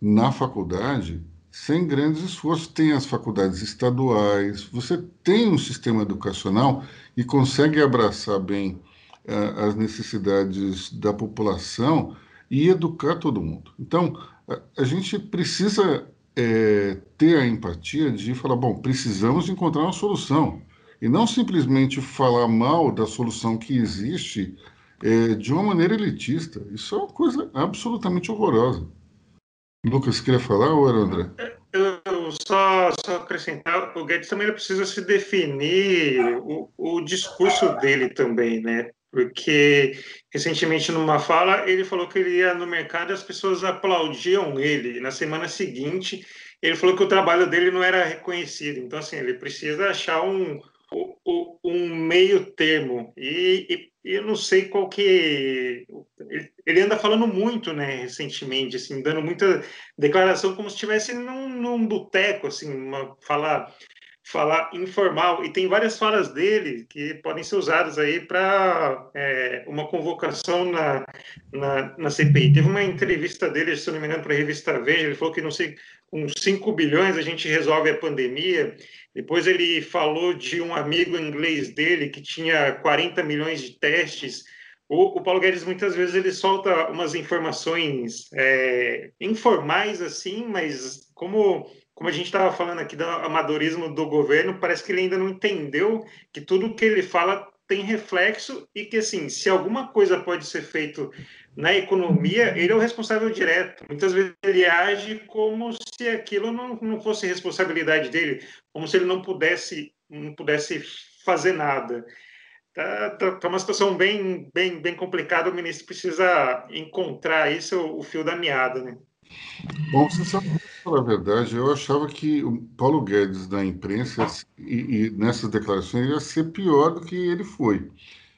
na faculdade sem grandes esforços. Tem as faculdades estaduais, você tem um sistema educacional e consegue abraçar bem uh, as necessidades da população e educar todo mundo. Então, a, a gente precisa é, ter a empatia de falar: bom, precisamos encontrar uma solução. E não simplesmente falar mal da solução que existe é, de uma maneira elitista. Isso é uma coisa absolutamente horrorosa. Lucas, queria falar ou era André? Eu só, só acrescentar, o Guedes também precisa se definir o, o discurso dele também, né? Porque recentemente numa fala ele falou que ele ia no mercado e as pessoas aplaudiam ele. Na semana seguinte ele falou que o trabalho dele não era reconhecido. Então assim ele precisa achar um, um meio termo e, e, eu não sei qual que ele, ele, anda falando muito né recentemente assim dando muita declaração como se estivesse num, num boteco assim uma falar falar informal e tem várias falas dele que podem ser usadas aí para é, uma convocação na, na, na, CPI. Teve uma entrevista dele, se não me engano, para a revista Veja, ele falou que não sei, com 5 bilhões a gente resolve a pandemia. Depois ele falou de um amigo inglês dele que tinha 40 milhões de testes. O, o Paulo Guedes muitas vezes ele solta umas informações é, informais assim, mas como como a gente estava falando aqui do amadorismo do governo, parece que ele ainda não entendeu que tudo que ele fala tem reflexo e que, assim, se alguma coisa pode ser feito na economia, ele é o responsável direto. Muitas vezes ele age como se aquilo não, não fosse responsabilidade dele, como se ele não pudesse, não pudesse fazer nada. Tá, tá, tá uma situação bem, bem, bem complicada. O ministro precisa encontrar isso, o, o fio da meada, né? Bom, você sabe, a verdade, eu achava que o Paulo Guedes da imprensa e, e, nessas declarações ia ser pior do que ele foi.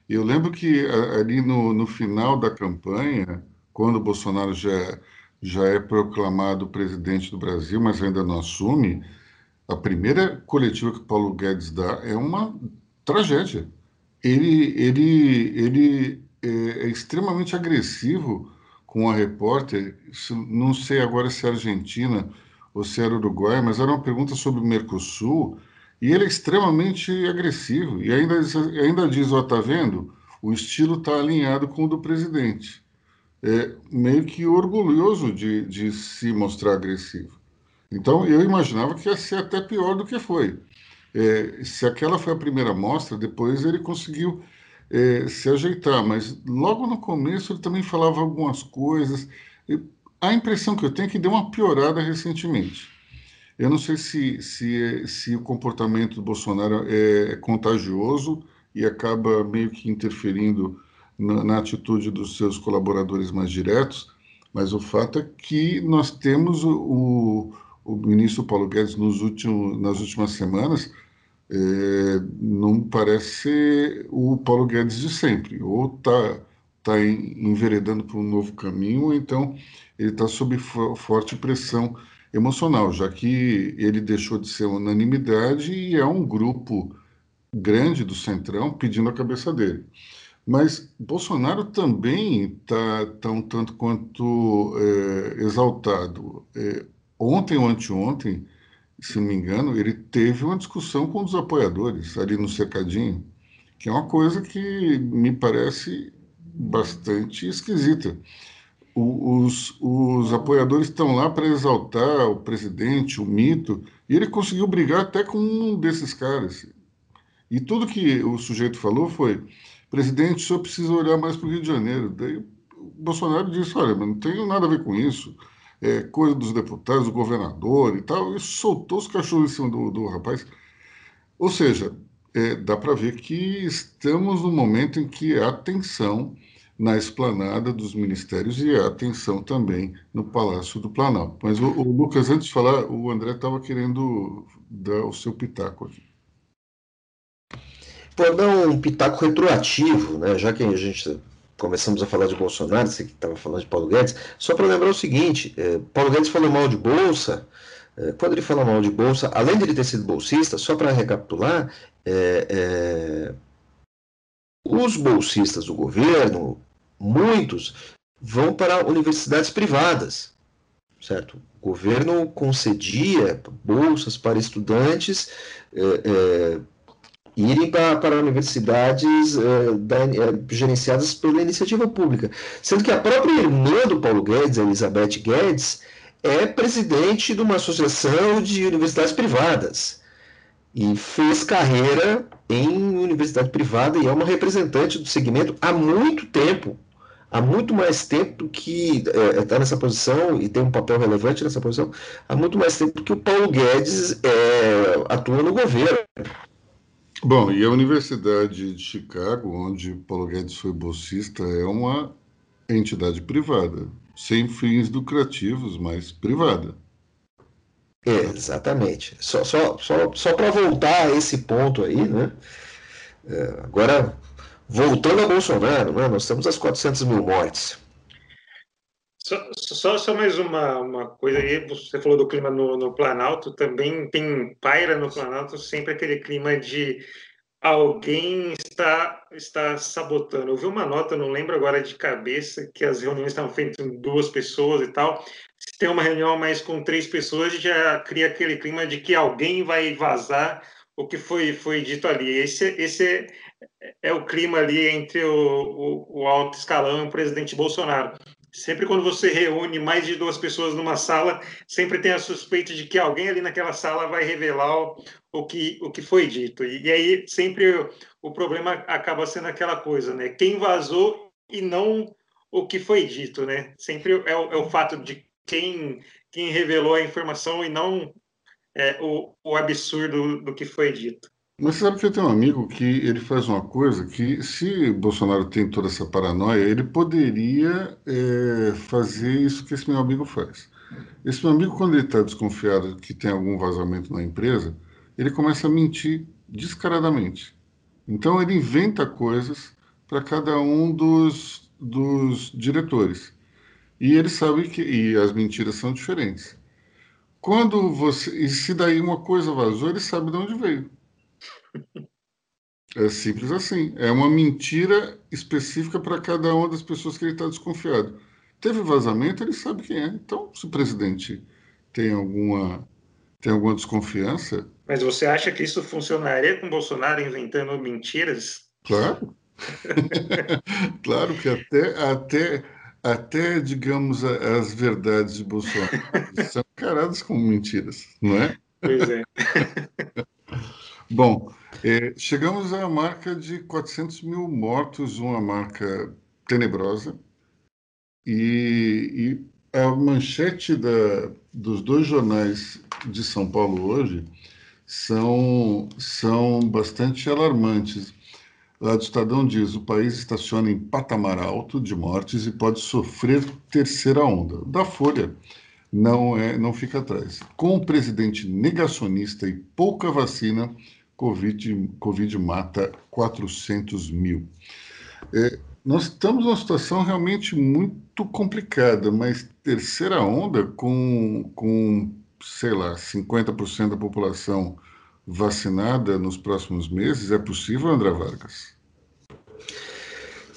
Eu lembro que ali no, no final da campanha, quando o Bolsonaro já, já é proclamado presidente do Brasil, mas ainda não assume, a primeira coletiva que o Paulo Guedes dá é uma tragédia. Ele, ele, ele é, é extremamente agressivo com a repórter, não sei agora se é Argentina ou se era Uruguai, mas era uma pergunta sobre o Mercosul, e ele é extremamente agressivo, e ainda, ainda diz, ó, tá vendo? O estilo está alinhado com o do presidente. É meio que orgulhoso de, de se mostrar agressivo. Então, eu imaginava que ia ser até pior do que foi. É, se aquela foi a primeira mostra, depois ele conseguiu é, se ajeitar, mas logo no começo ele também falava algumas coisas. A impressão que eu tenho é que deu uma piorada recentemente. Eu não sei se, se, se o comportamento do Bolsonaro é contagioso e acaba meio que interferindo na, na atitude dos seus colaboradores mais diretos, mas o fato é que nós temos o, o ministro Paulo Guedes nos últimos, nas últimas semanas é, não parece o Paulo Guedes de sempre. Ou está tá está enveredando para um novo caminho, então ele está sob forte pressão emocional, já que ele deixou de ser unanimidade e é um grupo grande do Centrão pedindo a cabeça dele. Mas Bolsonaro também está tá um tanto quanto é, exaltado. É, ontem ou anteontem, se não me engano, ele teve uma discussão com os apoiadores ali no cercadinho, que é uma coisa que me parece bastante esquisita. O, os, os apoiadores estão lá para exaltar o presidente, o mito, e ele conseguiu brigar até com um desses caras. E tudo que o sujeito falou foi: presidente, o senhor precisa olhar mais para o Rio de Janeiro. Daí o Bolsonaro disse: olha, mas não tenho nada a ver com isso é, coisa dos deputados, do governador e tal, e soltou os cachorros em cima do, do rapaz. Ou seja, é, dá para ver que estamos no momento em que há tensão na esplanada dos ministérios e há tensão também no Palácio do Planalto. Mas o, o Lucas, antes de falar, o André estava querendo dar o seu pitaco aqui. Pode dar um pitaco retroativo, né? já que a gente começamos a falar de Bolsonaro, você que estava falando de Paulo Guedes, só para lembrar o seguinte: é, Paulo Guedes falou mal de Bolsa. É, quando ele fala mal de Bolsa, além de ele ter sido bolsista, só para recapitular, é, os bolsistas do governo, muitos, vão para universidades privadas, certo? O governo concedia bolsas para estudantes irem para, universidades uh, da, uh, gerenciadas pela iniciativa pública. Sendo que a própria irmã do Paulo Guedes, Elizabeth Guedes, é presidente de uma associação de universidades privadas e fez carreira em universidade privada e é uma representante do segmento há muito tempo. Há muito mais tempo que está eh, nessa posição e tem um papel relevante nessa posição, há muito mais tempo que o Paulo Guedes atua no governo. Bom, e a Universidade de Chicago, onde Paulo Guedes foi bolsista, é uma entidade privada, sem fins lucrativos, mas privada. É, exatamente. Só, só, só, só para voltar a esse ponto aí, né? É, agora, voltando a Bolsonaro, né? nós temos as 400 mil mortes. Só, só, só, mais uma, uma coisa aí, você falou do clima no, no Planalto, também tem paira no Planalto sempre aquele clima de alguém está, está sabotando. Eu vi uma nota, não lembro agora de cabeça, que as reuniões estavam feitas com duas pessoas e tal. Se tem uma reunião mais com três pessoas, já cria aquele clima de que alguém vai vazar o que foi, foi dito ali. Esse, esse é, é o clima ali entre o, o, o alto escalão e o presidente Bolsonaro. Sempre quando você reúne mais de duas pessoas numa sala, sempre tem a suspeita de que alguém ali naquela sala vai revelar o, o que, o que foi dito. E, e aí sempre o, o, problema acaba sendo aquela coisa, né? Quem vazou e não o que foi dito, né? Sempre é o, é o fato de quem, quem revelou a informação e não é, o, o absurdo do que foi dito. Mas você sabe que eu tenho um amigo que ele faz uma coisa que, se Bolsonaro tem toda essa paranoia, ele poderia é, fazer isso que esse meu amigo faz. Esse meu amigo, quando ele está desconfiado que tem algum vazamento na empresa, ele começa a mentir descaradamente. Então, ele inventa coisas para cada um dos, dos diretores. E ele sabe que e as mentiras são diferentes. Quando você. E se daí uma coisa vazou, ele sabe de onde veio. É simples assim. É uma mentira específica para cada uma das pessoas que ele está desconfiado. Teve vazamento, ele sabe quem é. Então, se o presidente tem alguma, tem alguma desconfiança. Mas você acha que isso funcionaria com Bolsonaro inventando mentiras? Claro. claro que até, até, até digamos, as verdades de Bolsonaro são encaradas como mentiras, não é? Pois é. Bom, é, chegamos à marca de 400 mil mortos, uma marca tenebrosa. E, e a manchete da, dos dois jornais de São Paulo hoje são, são bastante alarmantes. Lá do Estadão diz: o país estaciona em patamar alto de mortes e pode sofrer terceira onda. Da Folha não é, não fica atrás. Com o presidente negacionista e pouca vacina, Covid, Covid mata 400 mil. É, nós estamos numa situação realmente muito complicada, mas terceira onda com, com sei lá, 50% da população vacinada nos próximos meses, é possível, André Vargas?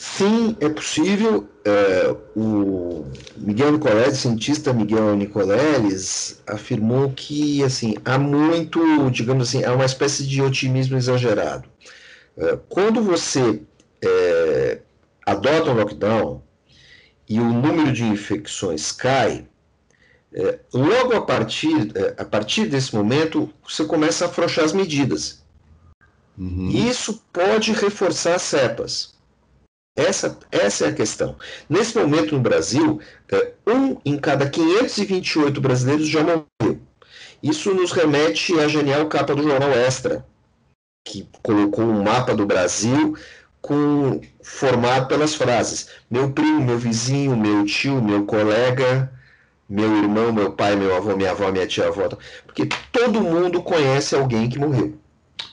Sim, é possível. É, o Miguel Nicoleles, cientista Miguel Nicoleles, afirmou que assim há muito, digamos assim, há uma espécie de otimismo exagerado. É, quando você é, adota um lockdown e o número de infecções cai, logo a partir, a partir desse momento, você começa a afrouxar as medidas. Uhum. Isso pode reforçar as cepas. Essa, essa é a questão. Nesse momento no Brasil, é, um em cada 528 brasileiros já morreu. Isso nos remete à genial capa do jornal Extra, que colocou um mapa do Brasil com, formado pelas frases: meu primo, meu vizinho, meu tio, meu colega, meu irmão, meu pai, meu avô, minha avó, minha tia avó. Porque todo mundo conhece alguém que morreu.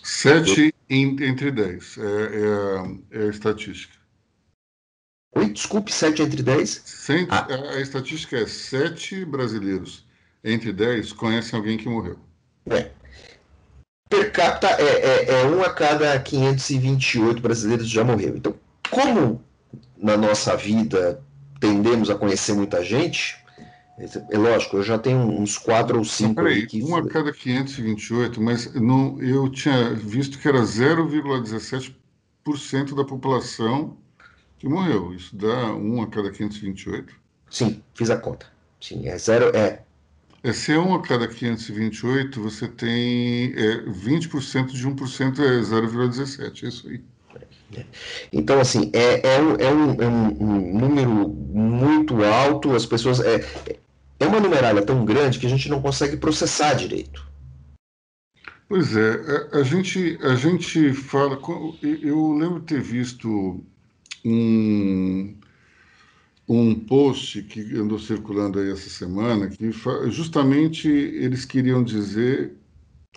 Sete em, entre dez é, é, é, a estatística. Oi, desculpe, sete entre dez? Cent... Ah. A estatística é sete brasileiros entre dez conhecem alguém que morreu. É. Per capita é, é, é um a cada 528 brasileiros já morreu. Então, como na nossa vida tendemos a conhecer muita gente, é lógico, eu já tenho uns quatro ou cinco. peraí, que... um a cada 528, mas não, eu tinha visto que era 0,17% da população que morreu. Isso dá um a cada 528? Sim, fiz a conta. Sim, é zero. É. É, se é um a cada 528, você tem é, 20% de 1% é 0,17, é isso aí. Então, assim, é, é, um, é, um, é um, número muito alto, as pessoas. É, é uma numeralha tão grande que a gente não consegue processar direito. Pois é, a, a gente, a gente fala. Eu lembro de ter visto um, um post que andou circulando aí essa semana, que justamente eles queriam dizer,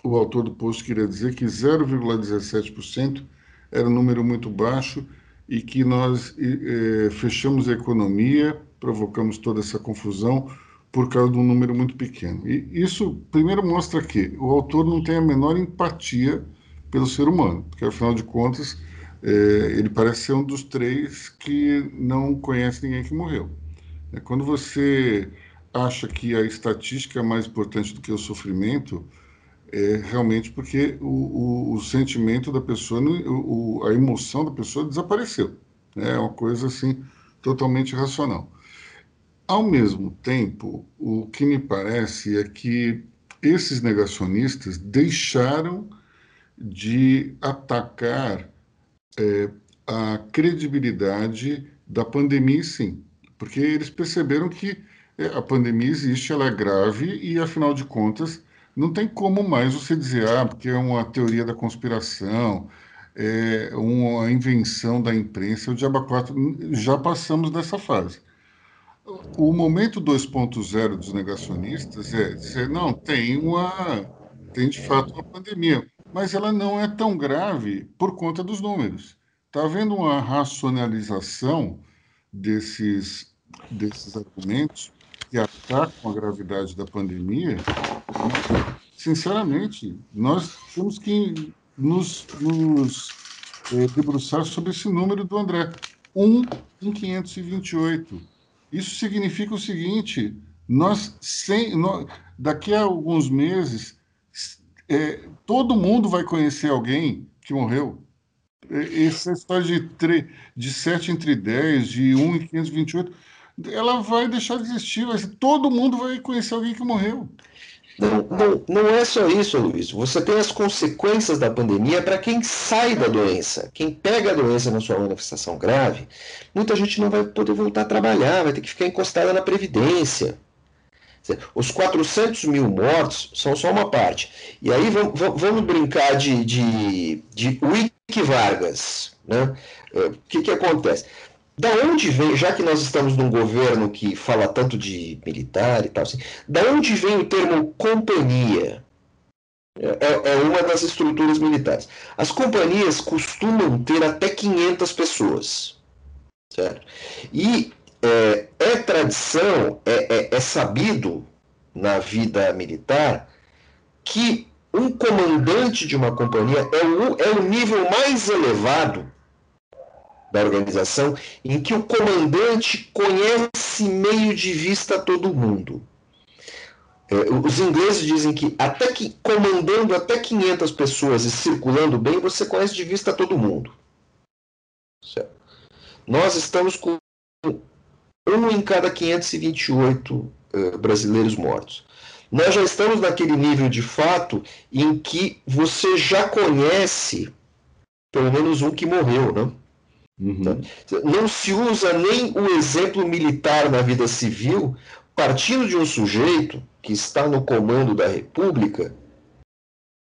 o autor do post queria dizer que 0,17% era um número muito baixo e que nós é, fechamos a economia, provocamos toda essa confusão por causa de um número muito pequeno. E isso, primeiro, mostra que o autor não tem a menor empatia pelo ser humano, porque, afinal de contas, é, ele parece ser um dos três que não conhece ninguém que morreu. É, quando você acha que a estatística é mais importante do que o sofrimento, é realmente porque o, o, o sentimento da pessoa, o, a emoção da pessoa desapareceu. Né? É uma coisa assim totalmente racional. Ao mesmo tempo, o que me parece é que esses negacionistas deixaram de atacar é, a credibilidade da pandemia, sim, porque eles perceberam que é, a pandemia existe, ela é grave e, afinal de contas, não tem como mais você dizer, ah, porque é uma teoria da conspiração, é uma invenção da imprensa, o diabo 4, já passamos dessa fase. O momento 2.0 dos negacionistas é dizer, não, tem uma, tem de fato uma pandemia, mas ela não é tão grave por conta dos números. Está havendo uma racionalização desses, desses argumentos que atacam a gravidade da pandemia. Sinceramente, nós temos que nos, nos é, debruçar sobre esse número do André. 1 em 528 isso significa o seguinte: nós, sem, nós daqui a alguns meses, é, todo mundo vai conhecer alguém que morreu. Essa história de, tre, de 7 entre 10, de 1 em 528, ela vai deixar de existir. Vai todo mundo vai conhecer alguém que morreu. Não, não, não é só isso, Luiz. Você tem as consequências da pandemia para quem sai da doença. Quem pega a doença na sua manifestação grave, muita gente não vai poder voltar a trabalhar, vai ter que ficar encostada na Previdência. Os 400 mil mortos são só uma parte. E aí vamos, vamos brincar de, de, de Wiki Vargas. Né? O que, que acontece? Da onde vem, já que nós estamos num governo que fala tanto de militar e tal, assim, da onde vem o termo companhia? É, é, é uma das estruturas militares. As companhias costumam ter até 500 pessoas. Certo? E é, é tradição, é, é, é sabido na vida militar que um comandante de uma companhia é o, é o nível mais elevado da organização em que o comandante conhece meio de vista todo mundo. É, os ingleses dizem que até que comandando até 500 pessoas e circulando bem, você conhece de vista todo mundo. Certo? Nós estamos com um em cada 528 uh, brasileiros mortos. Nós já estamos naquele nível de fato em que você já conhece pelo menos um que morreu, né? Uhum. Não se usa nem o exemplo militar na vida civil, partindo de um sujeito que está no comando da República,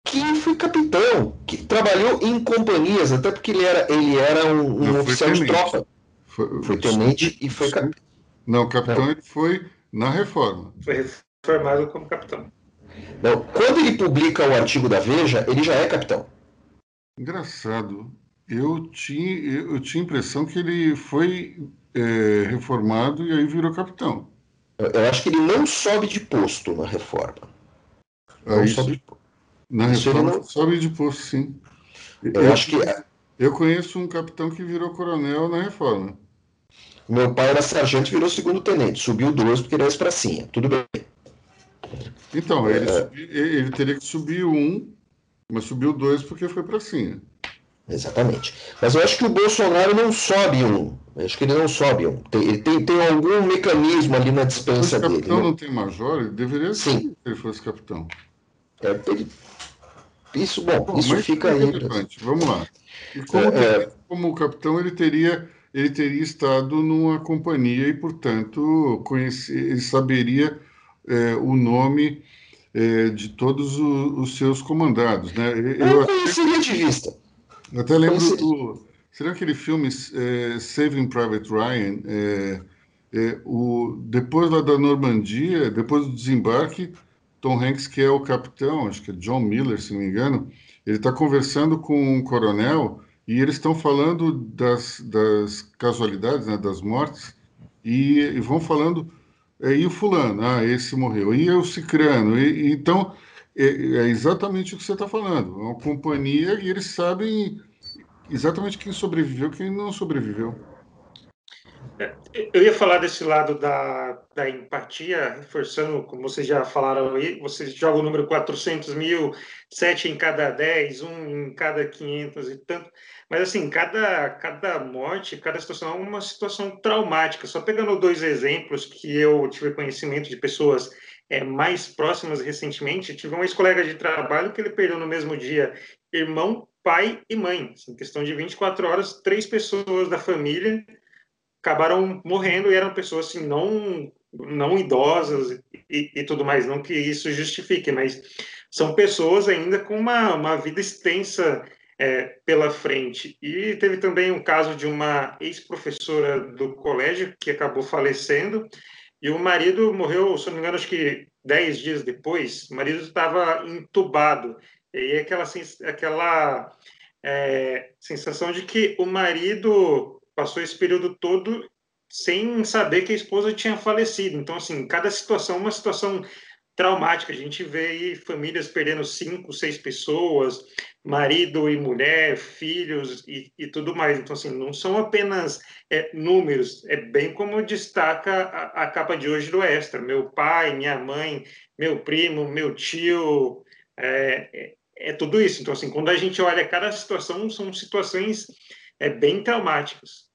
que foi capitão, que trabalhou em companhias, até porque ele era, ele era um, um oficial de tropa. Foi, foi tenente e foi capitão. Não, capitão Não. ele foi na reforma. Foi reformado como capitão. Não, quando ele publica o artigo da Veja, ele já é capitão. Engraçado. Eu tinha, eu tinha a impressão que ele foi é, reformado e aí virou capitão. Eu acho que ele não sobe de posto na reforma. Ah, não isso, sobe de... Na isso reforma não... sobe de posto, sim. Eu, eu acho que. Eu conheço um capitão que virou coronel na reforma. Meu pai era sargento e virou segundo tenente. Subiu dois porque era pracinha. Tudo bem. Então, ele, é... subi, ele teria que subir um, mas subiu dois porque foi pracinha. Exatamente. Mas eu acho que o Bolsonaro não sobe um. Eu acho que ele não sobe um. Tem, ele tem, tem algum mecanismo ali na dispensa dele. Se o capitão né? não tem major, ele deveria Sim. ser se ele fosse capitão. É, ele... Isso, bom, bom isso fica é aí. Vamos lá. E como, é, é, como capitão, ele teria, ele teria estado numa companhia e, portanto, ele saberia é, o nome é, de todos os, os, seus comandados. Né? Eu, eu conheceria de vista. Até lembro do. Será aquele filme é, Saving Private Ryan? É, é, o, depois lá da Normandia, depois do desembarque, Tom Hanks, que é o capitão, acho que é John Miller, se não me engano, ele está conversando com um coronel e eles estão falando das, das casualidades, né, das mortes, e, e vão falando, é, e o fulano, ah, esse morreu, e o cicrano, e, então é, é exatamente o que você está falando. É uma companhia e eles sabem exatamente quem sobreviveu e quem não sobreviveu. É, eu ia falar desse lado da, da empatia, reforçando, como vocês já falaram aí, vocês jogam o número 400 mil, 7 em cada 10, 1 em cada 500 e tanto. Mas, assim, cada, cada morte, cada situação é uma situação traumática. Só pegando dois exemplos que eu tive conhecimento de pessoas é, mais próximas recentemente, tive um ex-colega de trabalho que ele perdeu no mesmo dia irmão, pai e mãe. Em questão de 24 horas, três pessoas da família acabaram morrendo e eram pessoas assim, não, não idosas e, e tudo mais. Não que isso justifique, mas são pessoas ainda com uma, uma vida extensa é, pela frente. E teve também um caso de uma ex-professora do colégio que acabou falecendo e o marido morreu, se não me engano, acho que dez dias depois. O marido estava entubado. E aquela, aquela é, sensação de que o marido passou esse período todo sem saber que a esposa tinha falecido. Então, assim, cada situação é uma situação traumática. A gente vê aí famílias perdendo cinco, seis pessoas, marido e mulher, filhos e, e tudo mais. Então, assim, não são apenas é, números, é bem como destaca a, a, capa de hoje do Extra. Meu pai, minha mãe, meu primo, meu tio, é, é, é tudo isso. Então, assim, quando a gente olha cada situação, são situações é, bem traumáticas.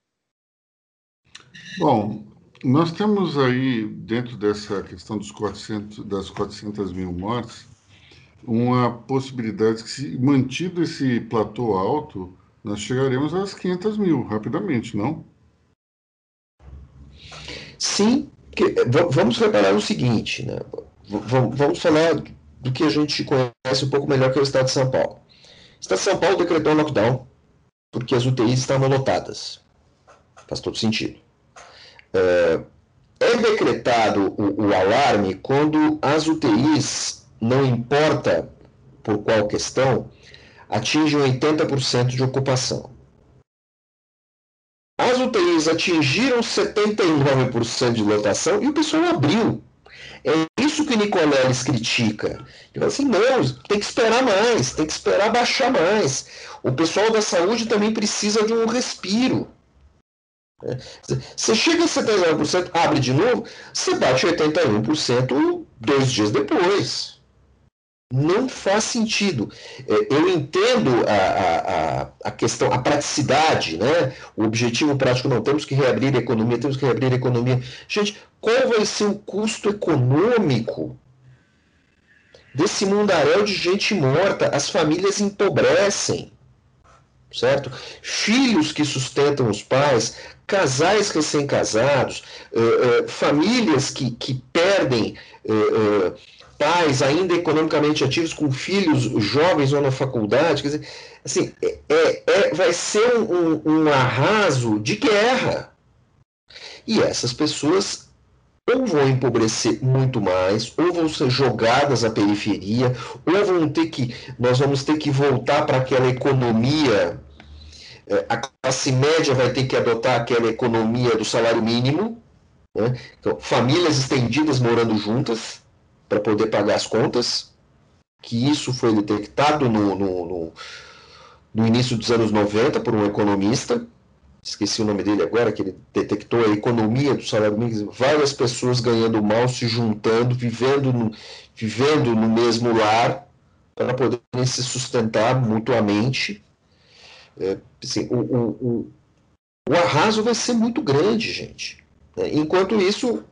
Bom, nós temos aí, dentro dessa questão dos 400, das 400 mil mortes, uma possibilidade que, se mantido esse platô alto, nós chegaremos às 500 mil rapidamente, não? Sim, que, vamos reparar o seguinte, né? vamos falar do que a gente conhece um pouco melhor que é o Estado de São Paulo. O Estado de São Paulo decretou lockdown porque as UTIs estavam lotadas. Faz todo sentido. É, é decretado o, o alarme quando as UTIs, não importa por qual questão, atingem 80% de ocupação. As UTIs atingiram 79% de lotação e o pessoal abriu. É isso que Nicoleles critica. Ele assim, não, tem que esperar mais, tem que esperar baixar mais. O pessoal da saúde também precisa de um respiro. Você chega a 79%, abre de novo, você bate 81% dois dias depois. Não faz sentido. É, eu entendo a, a, a questão, a praticidade, né? o objetivo prático, não, temos que reabrir a economia, temos que reabrir a economia. Gente, qual vai ser o custo econômico desse mundaréu de gente morta? As famílias empobrecem, certo? Filhos que sustentam os pais, casais recém-casados, uh, uh, famílias que, que perdem uh, pais ainda economicamente ativos com filhos jovens ou na faculdade, quer dizer, assim, é, é, é vai ser um, um arraso de guerra. E essas pessoas ou vão empobrecer muito mais, ou vão ser jogadas à periferia, ou vão ter que, nós vamos ter que voltar para aquela economia, é, a classe média vai ter que adotar aquela economia do salário mínimo, né? então, famílias estendidas morando juntas, para poder pagar as contas, que isso foi detectado no, no, no, no, início dos anos 90 por um economista, esqueci o nome dele agora, que ele detectou a economia do salário mínimo, várias pessoas ganhando mal, se juntando, vivendo no, vivendo no mesmo lar, para poderem se sustentar mutuamente. É, assim, o, o, o, o, arraso vai ser muito grande, gente. É, enquanto isso,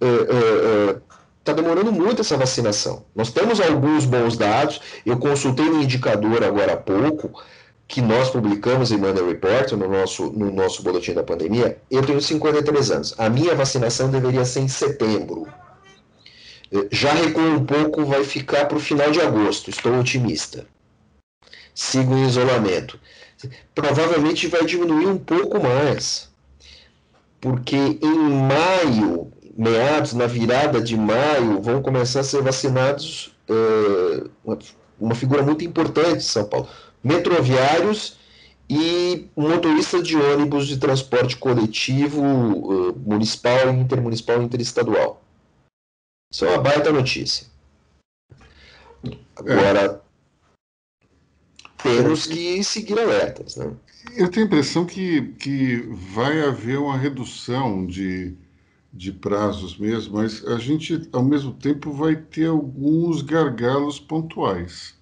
é, é, é está demorando muito essa vacinação. Nós temos alguns bons dados. Eu consultei no indicador agora há pouco, que nós publicamos em Monday Report, no nosso, no nosso boletim da pandemia. Eu tenho 53 anos. A minha vacinação deveria ser em setembro. Eh, já recuo um pouco, vai ficar para o final de agosto. Estou otimista. Sigo em isolamento. Provavelmente vai diminuir um pouco mais. Porque em maio meados, na virada de maio, vão começar a ser vacinados uma, uma, figura muito importante de São Paulo: metroviários e motoristas de ônibus de transporte coletivo uh, municipal, intermunicipal e interestadual. Isso é uma baita notícia. Agora, temos que seguir alertas. Né? Eu tenho a impressão que, que vai haver uma redução de de prazos mesmo, mas a gente, ao mesmo tempo, vai ter alguns gargalos pontuais,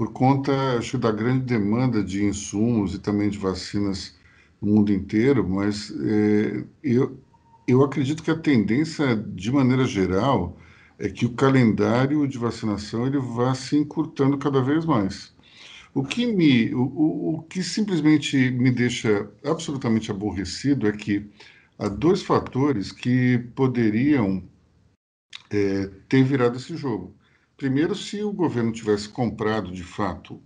por conta, acho, da grande demanda de insumos e também de vacinas no mundo inteiro, mas é, eu, eu acredito que a tendência, de maneira geral, é que o calendário de vacinação ele vá se encurtando cada vez mais. O que me, o, o, que simplesmente me deixa absolutamente aborrecido é que há dois fatores que poderiam é, ter virado esse jogo. Primeiro, se o governo tivesse comprado de fato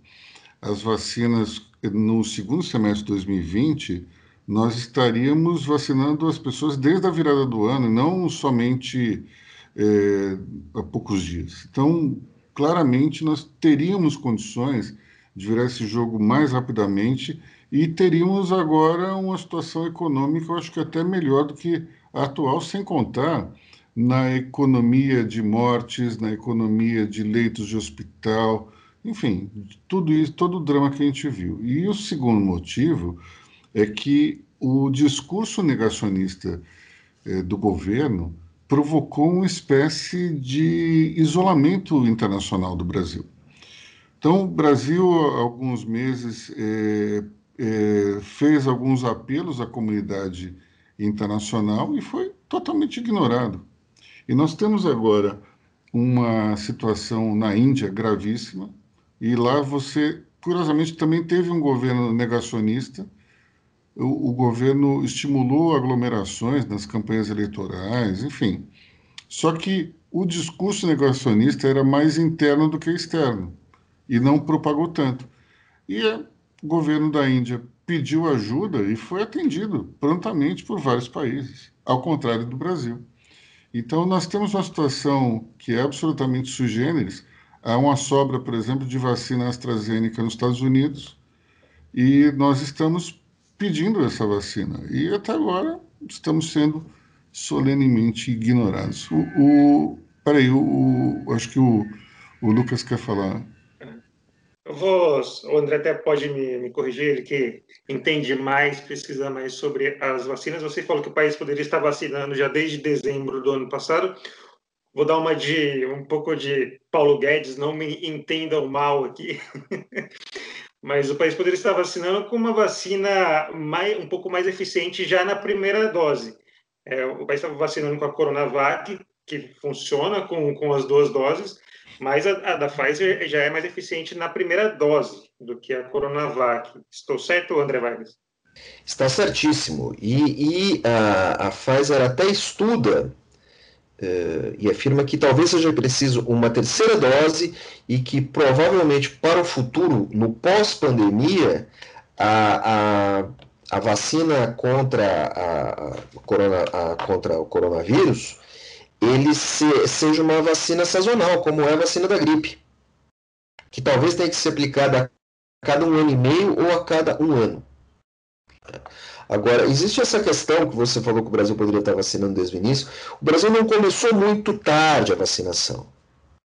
as vacinas no segundo semestre de 2020, nós estaríamos vacinando as pessoas desde a virada do ano, não somente é, há poucos dias. Então, claramente, nós teríamos condições de virar esse jogo mais rapidamente e teríamos agora uma situação econômica, eu acho que até melhor do que a atual, sem contar na economia de mortes, na economia de leitos de hospital, enfim, tudo isso, todo o drama que a gente viu. E o segundo motivo é que o discurso negacionista eh, do governo provocou uma espécie de isolamento internacional do Brasil. Então, o Brasil, há alguns meses, eh, é, fez alguns apelos à comunidade internacional e foi totalmente ignorado. E nós temos agora uma situação na Índia gravíssima, e lá você, curiosamente, também teve um governo negacionista. O, o governo estimulou aglomerações nas campanhas eleitorais, enfim. Só que o discurso negacionista era mais interno do que externo e não propagou tanto. E o governo da Índia pediu ajuda e foi atendido prontamente por vários países, ao contrário do Brasil. Então, nós temos uma situação que é absolutamente sui generis. Há uma sobra, por exemplo, de vacina AstraZeneca nos Estados Unidos e nós estamos pedindo essa vacina. E até agora estamos sendo solenemente ignorados. O, o peraí, o, o, acho que o, o Lucas quer falar. Eu vou, o André até pode me, me corrigir, ele que entende mais, pesquisa mais sobre as vacinas. Você falou que o país poderia estar vacinando já desde dezembro do ano passado. Vou dar uma de um pouco de Paulo Guedes, não me entendam mal aqui. Mas o país poderia estar vacinando com uma vacina mais, um pouco mais eficiente já na primeira dose. É, o país estava vacinando com a Coronavac, que funciona com, com as duas doses, mas a, a, da Pfizer já é mais eficiente na primeira dose do que a Coronavac. Estou certo, André Vargas? Está certíssimo. E, e a, a, Pfizer até estuda uh, e afirma que talvez seja preciso uma terceira dose e que provavelmente para o futuro, no pós-pandemia, a, a, a, vacina contra, a, corona, contra o coronavírus ele se, seja uma vacina sazonal, como é a vacina da gripe, que talvez tenha que ser aplicada a cada um ano e meio ou a cada um ano. Agora, existe essa questão que você falou que o Brasil poderia estar vacinando desde o início. O Brasil não começou muito tarde a vacinação.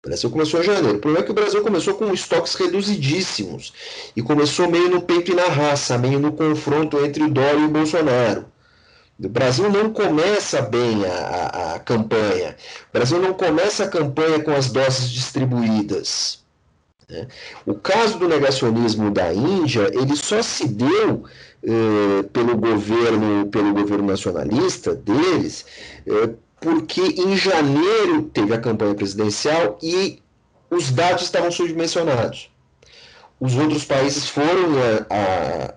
O Brasil começou em janeiro. O problema é que o Brasil começou com estoques reduzidíssimos. E começou meio no peito e na raça, meio no confronto entre o Dória e o Bolsonaro. O Brasil não começa bem a, a, a, campanha. O Brasil não começa a campanha com as doses distribuídas. Né? O caso do negacionismo da Índia, ele só se deu eh, pelo governo, pelo governo nacionalista deles, eh, porque em janeiro teve a campanha presidencial e os dados estavam subdimensionados. Os outros países foram a, a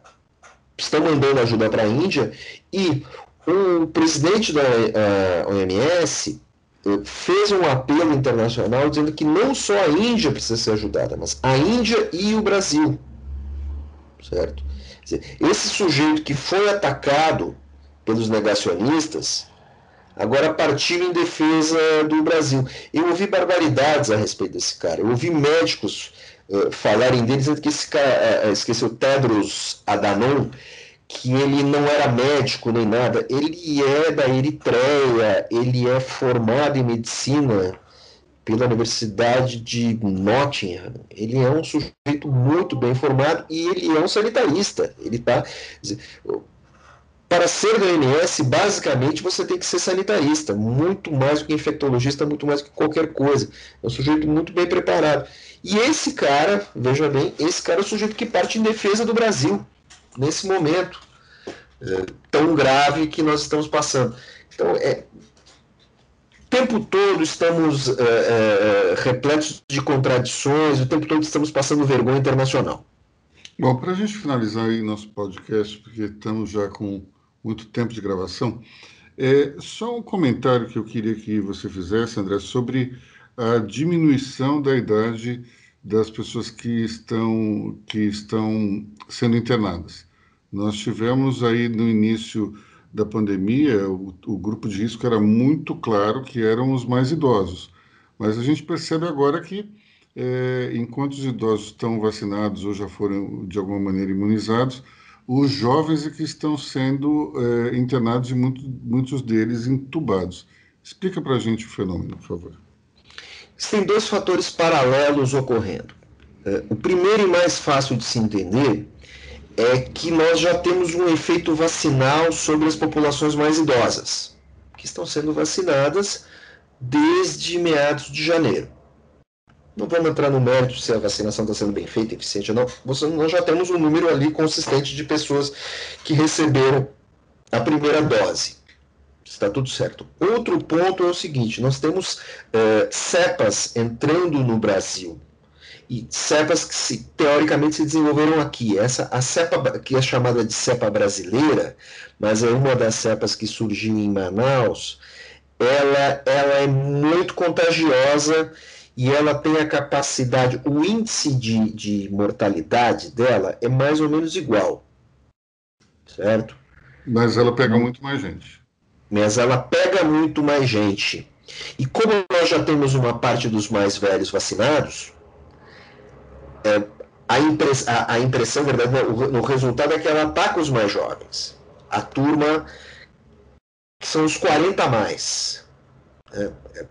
estão mandando ajuda para a Índia e o presidente da OMS eh, fez um apelo internacional dizendo que não só a Índia precisa ser ajudada, mas a Índia e o Brasil. Certo? Esse sujeito que foi atacado pelos negacionistas, agora partiu em defesa do Brasil. Eu ouvi barbaridades a respeito desse cara. Eu ouvi médicos uh, falarem dele, dizendo que esse cara, uh, esqueceu, Tedros Adhanom, que ele não era médico nem nada, ele é da Eritreia, ele é formado em medicina pela Universidade de Nottingham. Ele é um sujeito muito bem formado e ele é um sanitarista. Ele tá para ser da OMS, basicamente você tem que ser sanitarista, muito mais do que infectologista, muito mais do que qualquer coisa. É um sujeito muito bem preparado. E esse cara, veja bem, esse cara é o sujeito que parte em defesa do Brasil nesse momento é, tão grave que nós estamos passando. Então, é, o tempo todo estamos é, repletos de contradições, o tempo todo estamos passando vergonha internacional. Bom, para a gente finalizar aí nosso podcast, porque estamos já com muito tempo de gravação, é só um comentário que eu queria que você fizesse, André, sobre a diminuição da idade das pessoas que estão, que estão sendo internadas. Nós tivemos aí no início da pandemia, o, o, grupo de risco era muito claro que eram os mais idosos. Mas a gente percebe agora que, é, enquanto os idosos estão vacinados ou já foram de alguma maneira imunizados, os jovens é que estão sendo é, internados e muito, muitos deles entubados. Explica para a gente o fenômeno, por favor. Tem dois fatores paralelos ocorrendo. É, o primeiro e mais fácil de se entender é que nós já temos um efeito vacinal sobre as populações mais idosas, que estão sendo vacinadas desde meados de janeiro. Não vamos entrar no mérito se a vacinação está sendo bem feita, eficiente ou não. Nós já temos um número ali consistente de pessoas que receberam a primeira dose. Está tudo certo. Outro ponto é o seguinte: nós temos é, cepas entrando no Brasil e cepas que se, teoricamente se desenvolveram aqui. Essa a cepa que é chamada de cepa brasileira, mas é uma das cepas que surgiu em Manaus. Ela, ela é muito contagiosa e ela tem a capacidade, o índice de, de mortalidade dela é mais ou menos igual, certo? Mas ela pega muito mais gente. Mas ela pega muito mais gente. E como nós já temos uma parte dos mais velhos vacinados, é, a, impress, a, a impressão, verdade, o, o resultado é que ela ataca os mais jovens. A turma que são os 40 a mais. É, é,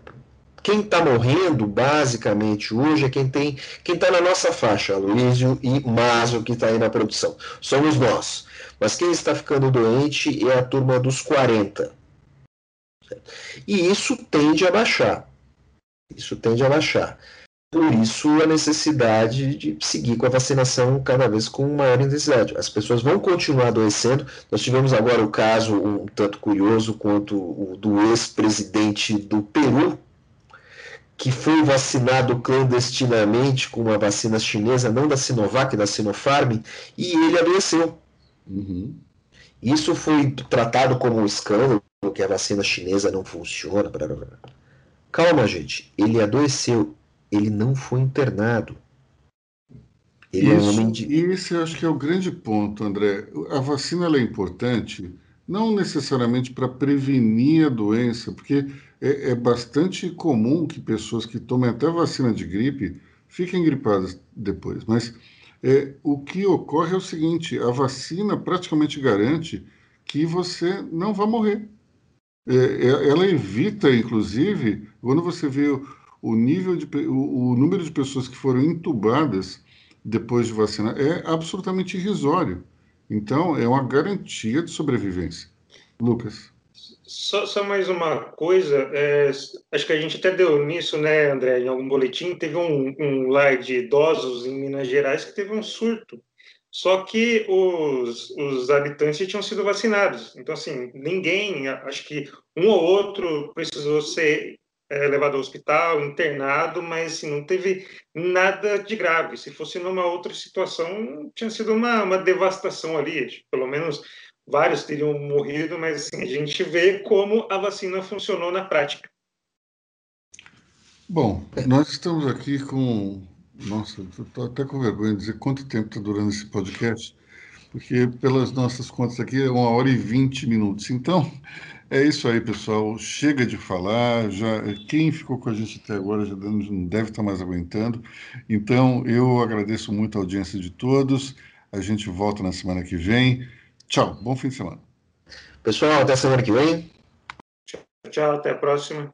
quem está morrendo, basicamente, hoje é quem tem quem está na nossa faixa, Aloysio e Maso, que está aí na produção. Somos nós. Mas quem está ficando doente é a turma dos 40. E isso tende a baixar. Isso tende a baixar. Por isso, a necessidade de seguir com a vacinação cada vez com maior intensidade. As pessoas vão continuar adoecendo. Nós tivemos agora o caso um tanto curioso quanto o do ex-presidente do Peru, que foi vacinado clandestinamente com uma vacina chinesa, não da Sinovac, da Sinopharm, e ele adoeceu. Uhum. Isso foi tratado como um escândalo, que a vacina chinesa não funciona. Blá, blá, blá. Calma, gente. Ele adoeceu ele não foi internado. Ele Isso, é um homem de... Esse eu acho que é o grande ponto, André. A vacina é importante, não necessariamente para prevenir a doença, porque é, é, bastante comum que pessoas que tomem até vacina de gripe fiquem gripadas depois. Mas é, o que ocorre é o seguinte: a vacina praticamente garante que você não vai morrer. É, é ela evita, inclusive, quando você vê o nível de o, o número de pessoas que foram entubadas depois de vacinar é absolutamente irrisório. Então, é uma garantia de sobrevivência. Lucas. Só, só mais uma coisa, é, acho que a gente até deu nisso, né, André, em algum boletim, teve um, um lar de idosos em Minas Gerais que teve um surto. Só que os, os habitantes tinham sido vacinados. Então, assim, ninguém, acho que um ou outro precisou ser é, levado ao hospital, internado, mas assim, não teve nada de grave. Se fosse numa outra situação, tinha sido uma, uma devastação ali. Pelo menos vários teriam morrido, mas assim, a gente vê como a vacina funcionou na prática. Bom, nós estamos aqui com. Nossa, estou até com vergonha de dizer quanto tempo está durando esse podcast, porque pelas nossas contas aqui é uma hora e vinte minutos. Então, é isso aí, pessoal. Chega de falar. Já quem ficou com a gente até agora já não deve estar mais aguentando. Então, eu agradeço muito a audiência de todos. A gente volta na semana que vem. Tchau. Bom fim de semana. Pessoal, até semana que vem. Tchau, tchau até a próxima.